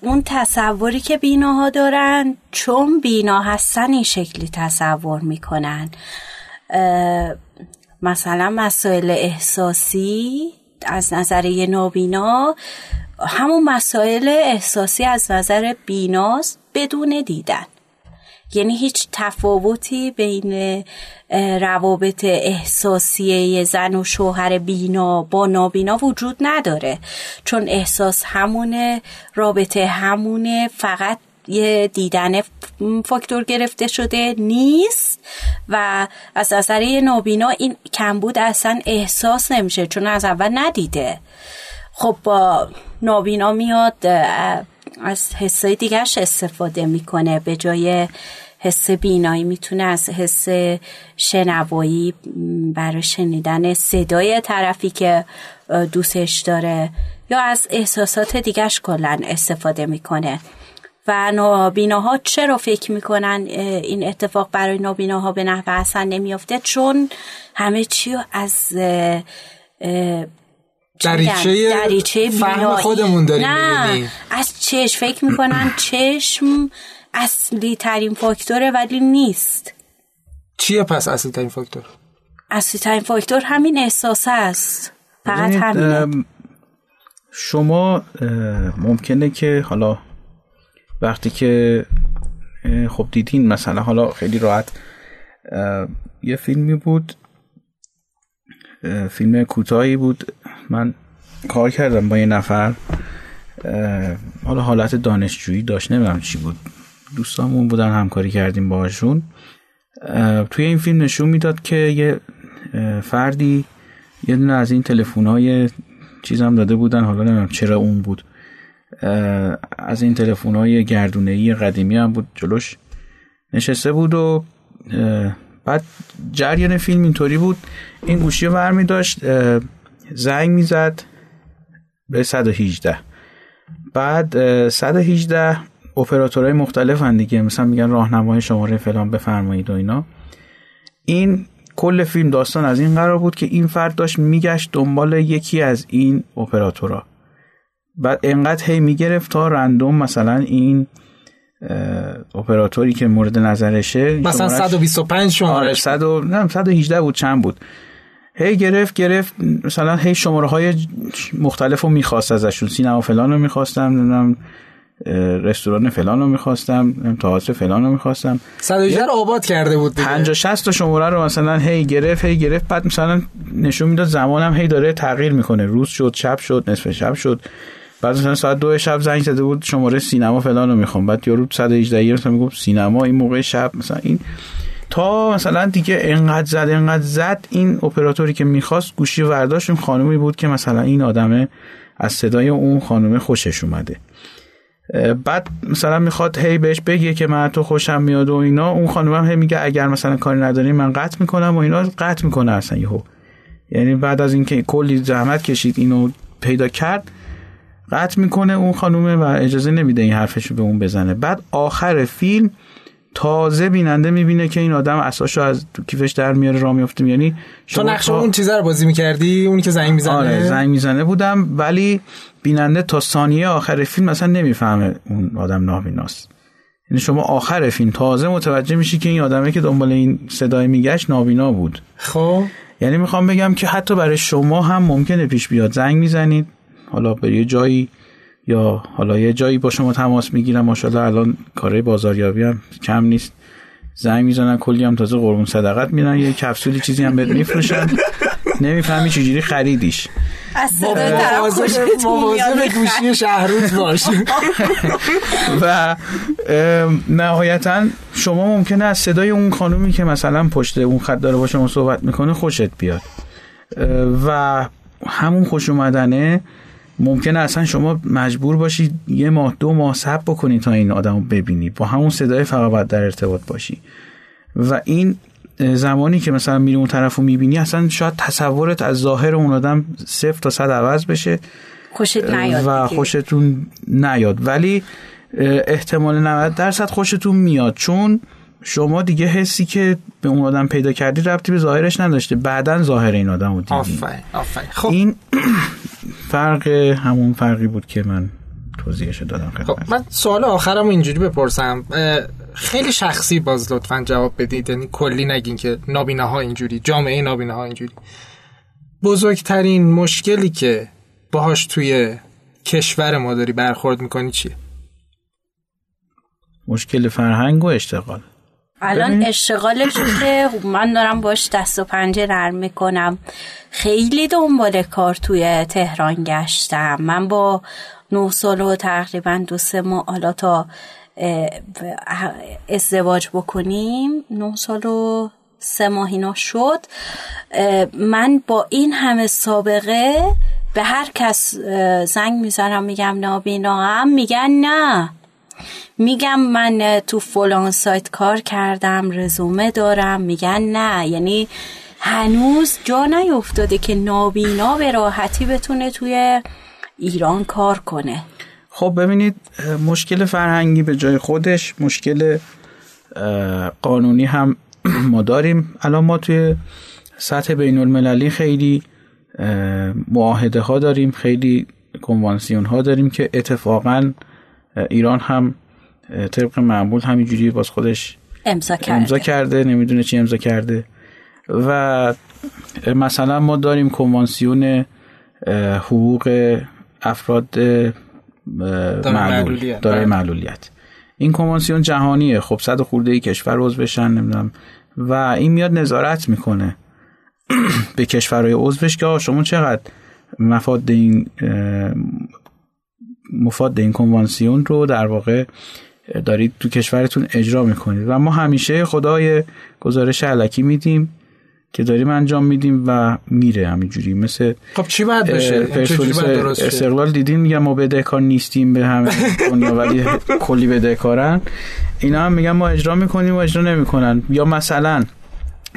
S7: اون تصوری که بیناها دارن چون بینا هستن این شکلی تصور می‌کنن. مثلا مسائل احساسی از نظر یه نابینا همون مسائل احساسی از نظر بیناست بدون دیدن. یعنی هیچ تفاوتی بین روابط احساسی زن و شوهر بینا با نابینا وجود نداره. چون احساس همونه رابطه همونه فقط یه دیدن فاکتور گرفته شده نیست و از نظر نابینا این کمبود اصلا احساس نمیشه چون از اول ندیده. خب با نابینا میاد از حسای دیگرش استفاده می‌کنه به جای حس بینایی می‌تونه از حس شنوایی برای شنیدن صدای طرفی که دوستش داره یا از احساسات دیگرش کلا استفاده می‌کنه. و نابیناها چرا فکر می‌کنن این اتفاق برای نابیناها به نحو اصلا نمیافته؟ چون همه چی از
S2: دریچه, دریچه فهم خودمون داریم
S7: نه از چشم. فکر می‌کنن چشم اصلی ترین فاکتوره ولی نیست.
S2: چیه پس اصلی ترین فاکتور؟
S7: اصلی ترین فاکتور همین احساس است. فقط همینه.
S6: شما ممکنه که حالا وقتی که خب دیدین مثلا حالا خیلی راحت یه فیلمی بود فیلم کوتاهی بود. من کار کردم با یه نفر حالا حالت دانشجویی داشت نمی‌دونم چی بود. دوستامون بودن همکاری کردیم باشون توی این فیلم نشون می‌داد که یه فردی یه دونه از این تلفن های چیزم داده بودن. حالا نمی‌دونم چرا اون بود. از این تلفن های گردونه ای قدیمی هم بود جلوش نشسته بود و بعد جریان فیلم اینطوری بود. این گوشی رو برمی داشت زنگ می‌زد به 118 بعد 118 اپراتورهای مختلف هن دیگه. مثلا میگن راهنمای شماره فلان بفرمایید و اینا. این کل فیلم داستان از این قرار بود که این فرد داشت میگشت دنبال یکی از این اپراتورها. بعد انقدر هی می‌گرفت تا رندوم مثلا این اپراتوری که مورد نظرشه
S2: مثلا 125 شمارش
S6: 100 نه 118 بود چند بود. هی گرفت گرفت مثلا هی شماره های مختلف رو می‌خواست ازشون سینما فلان رو می‌خواستم نمی‌دونم رستوران فلان رو می‌خواستم تئاتر فلان رو می‌خواستم.
S2: 118 آباد کرده بود
S6: 50 60 تا شماره رو مثلا هی گرفت هی گرفت بعد مثلا نشون می‌داد زمانم هی داره تغییر می‌کنه. روز شد شب شد نصف شب شد. بعد مثلا ساعت دو شب زنگ زده بود شماره سینما فلان رو می‌خوام. بعد یارو 118 مثلا می‌گفت سینما این موقع شب مثلا این. تا مثلا دیگه انقدر زد انقدر زد این اپراتوری که می‌خواست گوشی ورداشت اون خانومی بود که مثلا این آدمه از صدای اون خانومه خوشش اومده. بعد مثلا می‌خواد هی بهش بگه که من تو خوشم میاد و اینا اون خانم هم هی میگه اگر مثلا کاری نداری من قطع می‌کنم و اینا قطع می‌کنه اصلا یهو. یعنی بعد از اینکه کلی زحمت کشید اینو پیدا کرد قطع می‌کنه اون خانومه و اجازه نمیده این حرفش به اون بزنه. بعد آخر فیلم تازه بیننده می‌بینه که این آدم اساسو از کیفش در میاره راه میفته یعنی
S2: تو نقش اون چیزا رو بازی می‌کردی؟ اونی که زنگ می‌زنه؟
S6: آره زنگ می‌زنه بودم ولی بیننده تا ثانیه آخر فیلم مثلا نمی‌فهمه اون آدم نابیناست یعنی شما آخر فیلم تازه متوجه میشی که این آدمه که دنبال این صدای میگشت نابینا بود.
S2: خب.
S6: یعنی می‌خوام بگم که حتی برای شما هم ممکنه پیش بیاد. زنگ می‌زنید حالا به یه جایی یا حالا یه جایی با شما تماس می‌گیرن ماشاءالله الان کارهای بازاریابی هم کم نیست. زنگ می‌زنن کلی هم تازه قربون صدقت میدن. یه کپسولی چیزی هم بهت میفروشن. نمی‌فهمی چجوری خریدیش.
S7: از صدای طرف خوشت
S2: مواظب گوشی شهروز باش. *laughs*
S6: و نهایتا شما ممکنه از صدای اون خانومی که مثلا پشت اون خط داره با شما صحبت می‌کنه خوشت بیاد. و همون خوش اومدنه ممکنه اصلا شما مجبور باشی یه ماه دو ماه صبر بکنی تا این آدم رو ببینی. با همون صدای فقط باید در ارتباط باشی. و این زمانی که مثلا میری اون طرف رو می‌بینی اصلا شاید تصورت از ظاهر اون آدم صفر تا صد عوض بشه.
S7: خوشت نیاد
S6: و خوشتون نیاد. ولی احتمال 90 درصد خوشتون میاد. چون شما دیگه حسی که به اون آدم پیدا کردی ربطی به ظاهرش نداشته. بعدا ظاهر این آدم رو دیدی.
S2: آفرین آفرین. خب.
S6: این فرق همون فرقی بود که من توضیحش دادم
S2: خب من سوال آخرم اینجوری بپرسم. خیلی شخصی باز لطفا جواب بدید. یعنی کلی نگین که نابینه ها اینجوری جامعه نابینه ها اینجوری. بزرگترین مشکلی که باهاش توی کشور ما داری برخورد می‌کنی چیه؟
S6: مشکل فرهنگ و اشتغال.
S7: الان اشتغالش که من دارم باش دست و پنجه نرم می‌کنم. خیلی دنبال کار توی تهران گشتم. من با نه سال و تقریبا دو سه ماه حالا تا ازدواج بکنیم نه سال و سه ماه اینا شد. من با این همه سابقه به هر کس زنگ می‌زنم میگم نابینا هم میگن نه. میگم من تو فلان سایت کار کردم رزومه دارم. میگن نه یعنی هنوز جا نیفتاده که نابینا به راحتی بتونه توی ایران کار کنه.
S6: خب ببینید مشکل فرهنگی به جای خودش مشکل قانونی هم *clears throat* ما داریم. الان ما توی سطح بین المللی خیلی معاهده ها داریم خیلی کنوانسیون ها داریم که اتفاقا ایران هم طبق معمول همینجوری باز خودش
S7: امضا کرده,
S6: امضا کرده نمی‌دونه چی امضا کرده. و مثلا ما داریم کنوانسیون حقوق افراد معلول دارای معلولیت. این کنوانسیون جهانیه. خب صد خورده ای کشور عضو بشن نمی‌دونم. و این میاد نظارت می‌کنه. *clears throat* به کشورهای عضوش که شما چقدر مفاد این مفاد این کنوانسیون رو در واقع دارید تو کشورتون اجرا می‌کنید. و ما همیشه خدای گزارش علکی میدیم که داریم انجام میدیم و میره همینجوری. مثل
S2: خب چی باید بشه؟
S6: پرسپولیس استقلال دیدین میگن ما بدهکار نیستیم به همه دنیا ولی کلی بدهکارن. اینا هم میگن ما اجرا می‌کنیم و اجرا نمی‌کنن. یا مثلا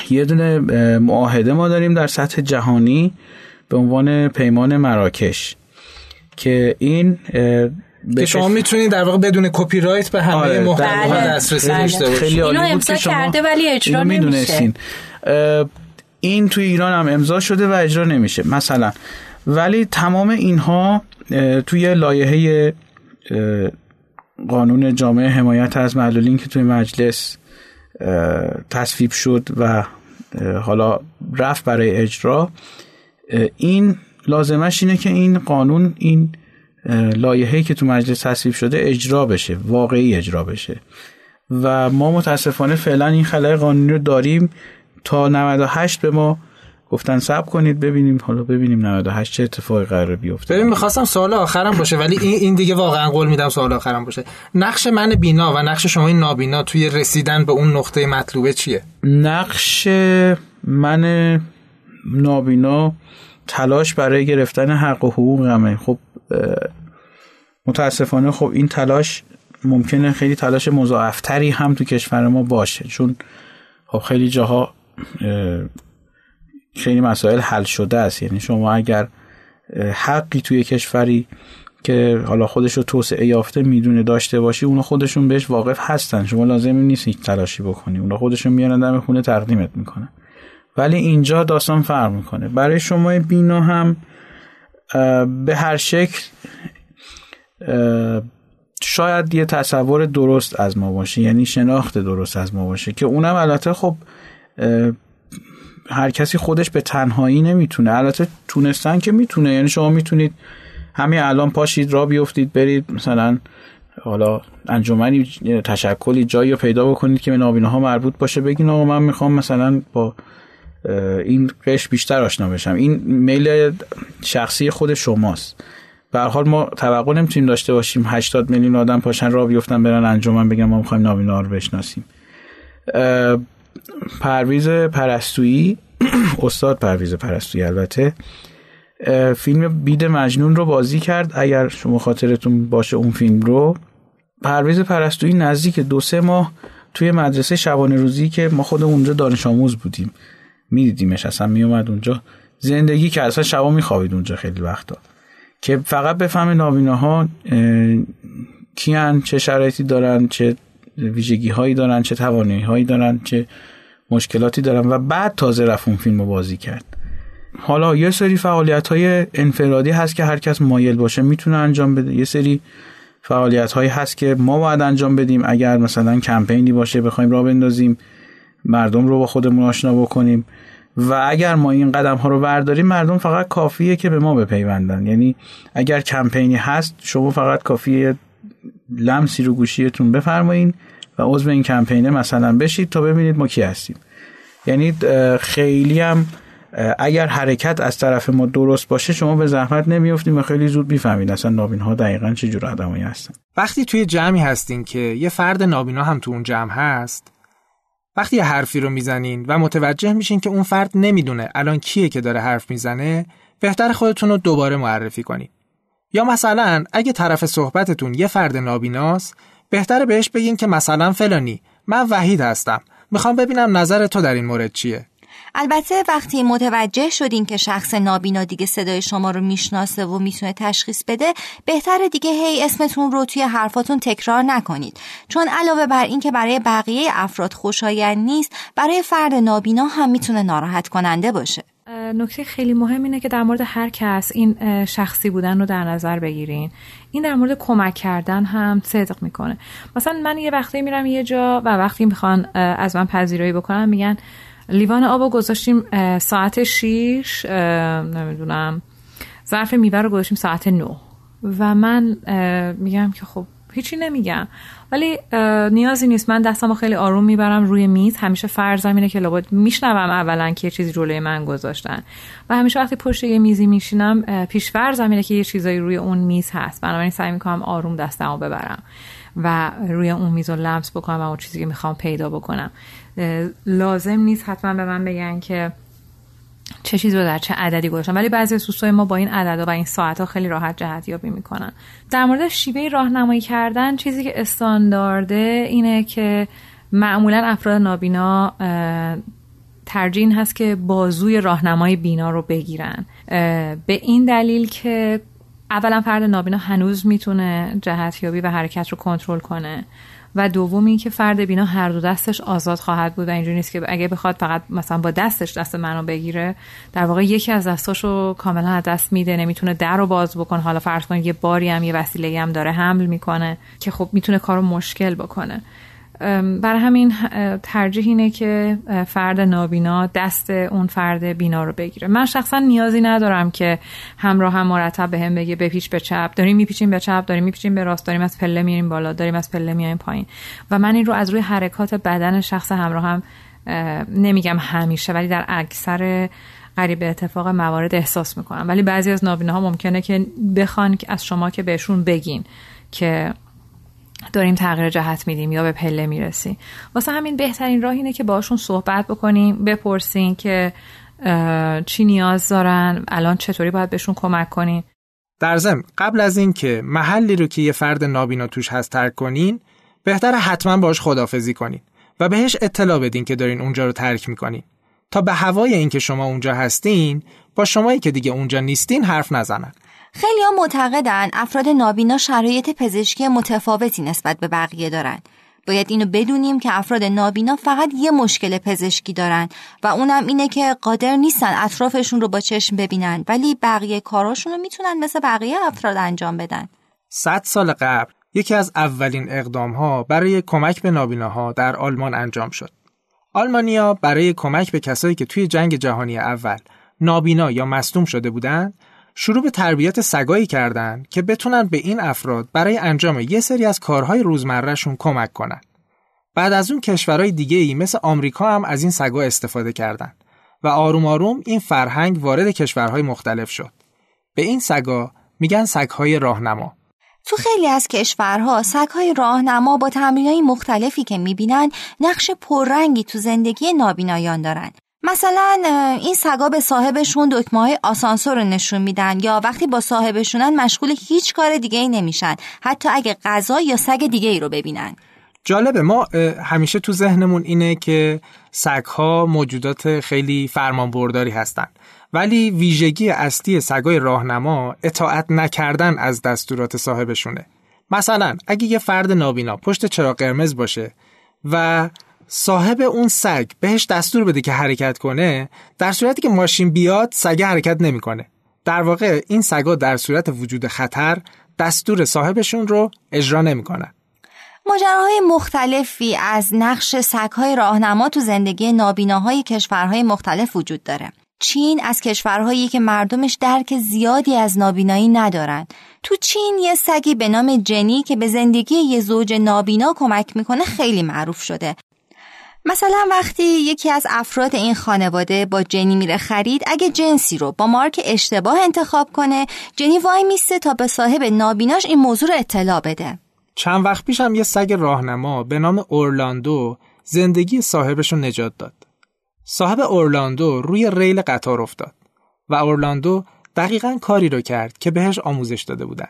S6: یه دونه معاهده ما داریم در سطح جهانی به عنوان پیمان مراکش که این
S2: که شما می‌تونید در واقع بدون کپی رایت به همه آره محتوا دسترسی داشته باشید.
S6: خیلی
S7: اینو امضا کرده ولی اجرا نمیشه.
S6: این توی ایران هم امضا شده و اجرا نمیشه مثلا. ولی تمام اینها توی لایحه قانون جامعه حمایت از معلولین که توی مجلس تصویب شد و حالا رفت برای اجرا این لازمش اینه که این قانون این لایحه‌ای که تو مجلس تصویب شده اجرا بشه واقعی اجرا بشه. و ما متاسفانه فعلا این خلای قانونی رو داریم تا 98 به ما گفتن صبر کنید ببینیم حالا ببینیم 98 چه اتفاقی قرار بیفته.
S2: ببین می‌خواستم سوال آخرم باشه ولی این این دیگه واقعا قول میدم سوال آخرم باشه. نقش من بینا و نقش شما این نابینا توی رسیدن به اون نقطه مطلوبه چیه؟
S6: نقش من نابینا تلاش برای گرفتن حق و حقوقمه خب متاسفانه خب این تلاش ممکنه خیلی تلاش مضاعفتری هم تو کشور ما باشه چون خب خیلی جاها خیلی مسائل حل شده است. یعنی شما اگر حقی توی کشوری که حالا خودش رو توسعه یافته می‌دونه داشته باشی اونا خودشون بهش واقف هستن. شما لازم نیست هیچ تلاشی بکنی. اونا خودشون میارن دم خونه تقدیمت می‌کنن. ولی اینجا داستان فرق می‌کنه. برای شما بینا هم به هر شکل شاید یه تصور درست از ما باشه یعنی شناخت درست از ما باشه که اونم البته خب هر کسی خودش به تنهایی نمی‌تونه. البته تونستن که می‌تونه. یعنی شما می‌تونید همین الان پاشید را بیفتید برید مثلا حالا انجمنی تشکلی جایی رو پیدا بکنید که به نابینا ها مربوط باشه بگین آقا من می‌خوام مثلا با این قش بیشتر آشنا بشم. این میل شخصی خود شماست. به حال ما توقع نمی‌تونیم داشته باشیم 80 میلیون آدم پاشن را بیفتن برن انجمن بگن ما می‌خوایم نابینا رو بشناسیم. پرویز پرستویی *clears throat* استاد پرویز پرستویی البته. فیلم بید مجنون رو بازی کرد. اگر شما خاطرتون باشه اون فیلم رو. پرویز پرستویی نزدیک دو سه ماه توی مدرسه شبانه روزی که ما خود اونجا دانش آموز بودیم. میدیدیمش اصلا میومد اونجا. زندگی که اصلا شبا میخوابید اونجا خیلی وقتا. که فقط بفهمه نابیناها کیان چه شرایطی دارن چه ویژگی هایی دارن چه توانایی هایی دارن چه مشکلاتی دارن و بعد تازه رفت اون فیلم رو بازی کرد. حالا یه سری فعالیت های انفرادی هست که هر کس مایل باشه می‌تونه انجام بده. یه سری فعالیت هایی هست که ما باید انجام بدیم. اگر مثلا کمپینی باشه بخوایم را بندازیم. مردم رو با خودمون آشنا بکنیم. و اگر ما این قدم ها رو برداریم مردم فقط کافیه که به ما بپیوندن. یعنی اگر کمپینی هست شما فقط کافیه لمسی رو گوشیتون بفرمایین و عضو این کمپینه مثلا بشید تا ببینید ما کی هستیم. یعنی خیلی هم اگر حرکت از طرف ما درست باشه شما به زحمت نمیفتیم و خیلی زود می‌فهمید اصلا نابین ها دقیقا چه جور آدمایی هستن.
S2: وقتی توی جمعی هستین که یه فرد نابینا هم تو اون جمع هست وقتی یه حرفی رو می‌زنین و متوجه میشین که اون فرد نمی‌دونه الان کیه که داره حرف می‌زنه بهتر خودتون رو دوباره معرفی کنین. یا مثلا اگه طرف صحبتتون یه فرد نابیناست بهتره بهش بگین که مثلا فلانی من وحید هستم. می‌خوام ببینم نظر تو در این مورد چیه؟
S5: البته وقتی متوجه شدین که شخص نابینا دیگه صدای شما رو می‌شناسه و می‌تونه تشخیص بده بهتره دیگه هی اسمتون رو توی حرفاتون تکرار نکنید. چون علاوه بر اینکه برای بقیه افراد خوشایند نیست برای فرد نابینا هم می‌تونه ناراحت کننده باشه.
S8: نکته خیلی مهم اینه که در مورد هر کس این شخصی بودن رو در نظر بگیرین. این در مورد کمک کردن هم صدق می‌کنه. مثلا من یه وقتی میرم یه جا و وقتی می‌خوان از من پذیرایی بکنن میگن لیوان آب گذاشتیم ساعت شیش نمی‌دونم. ظرف میوه رو گذاشتیم ساعت نو و من میگم که خب هیچی نمیگم. ولی نیازی نیست. من دستمو خیلی آروم می‌برم روی میز. همیشه فرضم اینه که لابد میشنوم اولا که یه چیزی جلوی من گذاشتن. و همیشه وقتی پشت یه میزی میشینم پیش فرضم اینه که یه چیزایی روی اون میز هست. بنابراین سعی می‌کنم آروم دستمو ببرم و روی اون میز رو لمس بکنم و اون چیزی که می‌خوام پیدا بکنم. لازم نیست حتما به من بگن که چه چیزی رو در چه عددی گذاشتن ولی بعضی از ما با این عددها و این ساعت ها خیلی راحت جهت یابی می‌کنن. در مورد شیوه راهنمایی کردن چیزی که استاندارده اینه که معمولا افراد نابینا ترجیح هست که بازوی راهنمای بینا رو بگیرن. به این دلیل که اولا فرد نابینا هنوز می‌تونه جهتیابی و حرکت رو کنترل کنه. و دومی که فرد بینا هر دو دستش آزاد خواهد بود و اینجوری نیست که اگه بخواد فقط مثلا با دستش دست منو بگیره در واقع یکی از دستاشو کاملا از دست میده نمی‌تونه در رو باز بکنه. حالا فرض کنید یه باری هم یه وسیله هم داره حمل می‌کنه که خب می‌تونه کارو مشکل بکنه. برای همین ترجیح اینه که فرد نابینا دست اون فرد بینا رو بگیره. من شخصا نیازی ندارم که همراه هم مرتب به هم بگه بپیچ به چپ. داریم میپیچیم به چپ داریم میپیچیم به راست داریم از پله میریم بالا داریم از پله میایم پایین. و من این رو از روی حرکات بدن شخص همراه هم نمیگم همیشه ولی در اکثر قریب اتفاق موارد احساس می‌کنم. ولی بعضی از نابینا ممکنه که بخوان از شما که بهشون بگین که داریم تغییر جهت میدیم یا به پله می‌رسیم واسه همین بهترین راه اینه که باشون صحبت بکنیم بپرسین که چی نیاز دارن الان چطوری باید بهشون کمک کنین.
S2: در ضمن قبل از اینکه محلی رو که یه فرد نابینا توش هست ترک کنین بهتر حتما باش خدافزی کنین و بهش اطلاع بدین که دارین اونجا رو ترک می‌کنین. تا به هوای اینکه شما اونجا هستین با شمایی که دیگه اونجا نیستین حرف نزنن.
S5: خیلی ها معتقدن افراد نابینا شرایط پزشکی متفاوتی نسبت به بقیه دارن باید اینو بدونیم که افراد نابینا فقط یه مشکل پزشکی دارن و اونم اینه که قادر نیستن اطرافشون رو با چشم ببینن ولی بقیه کاراشون رو می‌تونن مثل بقیه افراد انجام بدن
S2: صد سال قبل یکی از اولین اقدام ها برای کمک به نابیناها در آلمان انجام شد. آلمانیا برای کمک به کسایی که توی جنگ جهانی اول نابینا یا مصدوم شده بودند، شروع به تربیت سگایی کردند که بتونن به این افراد برای انجام یه سری از کارهای روزمرهشون کمک کنن. بعد از اون کشورهای دیگه ای مثل آمریکا هم از این سگا استفاده کردند و آروم آروم این فرهنگ وارد کشورهای مختلف شد. به این سگا میگن سگهای راهنما.
S5: تو خیلی از کشورها سگهای راهنما با تمرینهای مختلفی که می‌بینن نقش پررنگی تو زندگی نابینایان دارن مثلا این سگا به صاحبشون دکمه های آسانسور رو نشون میدن یا وقتی با صاحبشونن مشغول هیچ کار دیگه ای نمیشن حتی اگه غذا یا سگ دیگه ای رو ببینن.
S2: جالبه. ما همیشه تو ذهنمون اینه که سگها موجودات خیلی فرمانبرداری هستن. ولی ویژگی اصلی سگای راهنما اطاعت نکردن از دستورات صاحبشونه. مثلا اگه یه فرد نابینا پشت چراغ قرمز باشه و صاحب اون سگ بهش دستور بده که حرکت کنه در صورتی که ماشین بیاد سگ حرکت نمی‌کنه در واقع این سگا در صورت وجود خطر دستور صاحبشون رو اجرا نمی‌کنن
S5: ماجراهای مختلفی از نقش سگهای راهنما تو زندگی نابیناهای کشورهای مختلف وجود داره چین از کشورهایی که مردمش درک زیادی از نابینایی ندارن. تو چین یه سگی به نام جنی که به زندگی یه زوج نابینا کمک می‌کنه خیلی معروف شده. مثلا وقتی یکی از افراد این خانواده با جنی میره خرید اگه جنسی رو با مارک اشتباه انتخاب کنه جنی وای میسته تا به صاحب نابیناش این موضوع رو اطلاع بده
S2: چند وقت پیش هم یه سگ راهنما به نام اورلاندو زندگی صاحبش رو نجات داد صاحب اورلاندو روی ریل قطار افتاد و اورلاندو دقیقا کاری رو کرد که بهش آموزش داده بودن.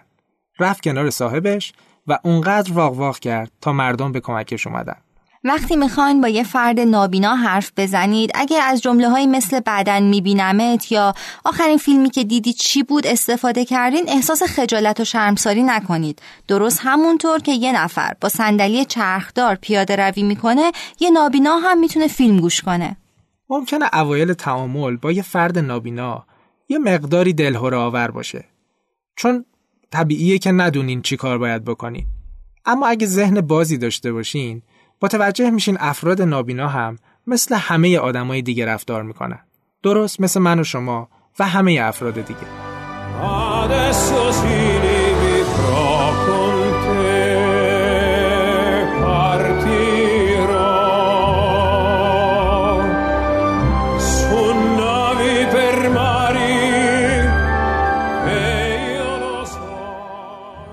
S2: رفت کنار صاحبش و اونقدر واق واق کرد تا مردم به کمکش اومدن.
S5: وقتی می‌خواین با یه فرد نابینا حرف بزنید اگه از جمله های مثل بعدن میبینمت یا آخرین فیلمی که دیدی چی بود استفاده کردین احساس خجالت و شرمساری نکنید. درست همونطور که یه نفر با صندلی چرخدار پیاده روی می‌کنه یه نابینا هم می‌تونه فیلم گوش کنه.
S2: ممکنه اوایل تعامل با یه فرد نابینا یه مقداری دلهور آور باشه. چون طبیعیه که ندونین چی کار باید بکنین. اما اگه ذهن بازی داشته باشین متوجه میشین افراد نابینا هم مثل همه آدمای دیگه رفتار می‌کنن. درست مثل من و شما و همه افراد دیگه.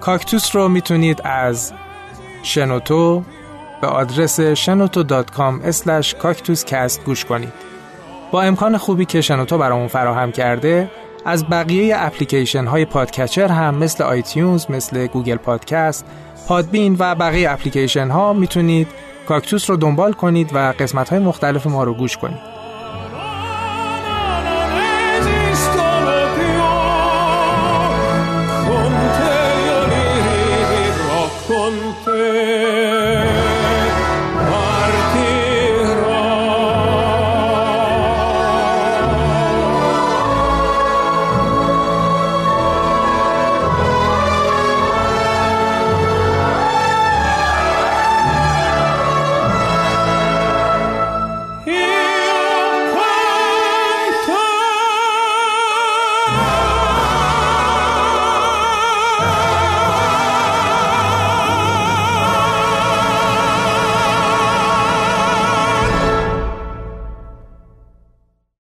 S2: کاکتوس رو می‌تونید از شنوتو به آدرس شنوتو.com cactuscast گوش کنید. با امکان خوبی که شنوتو برامون فراهم کرده از بقیه اپلیکیشن های podcatcher هم مثل iTunes، مثل Google Podcast، Podbean و بقیه اپلیکیشن ها می‌تونید کاکتوس رو دنبال کنید و قسمت های مختلف ما رو گوش کنید.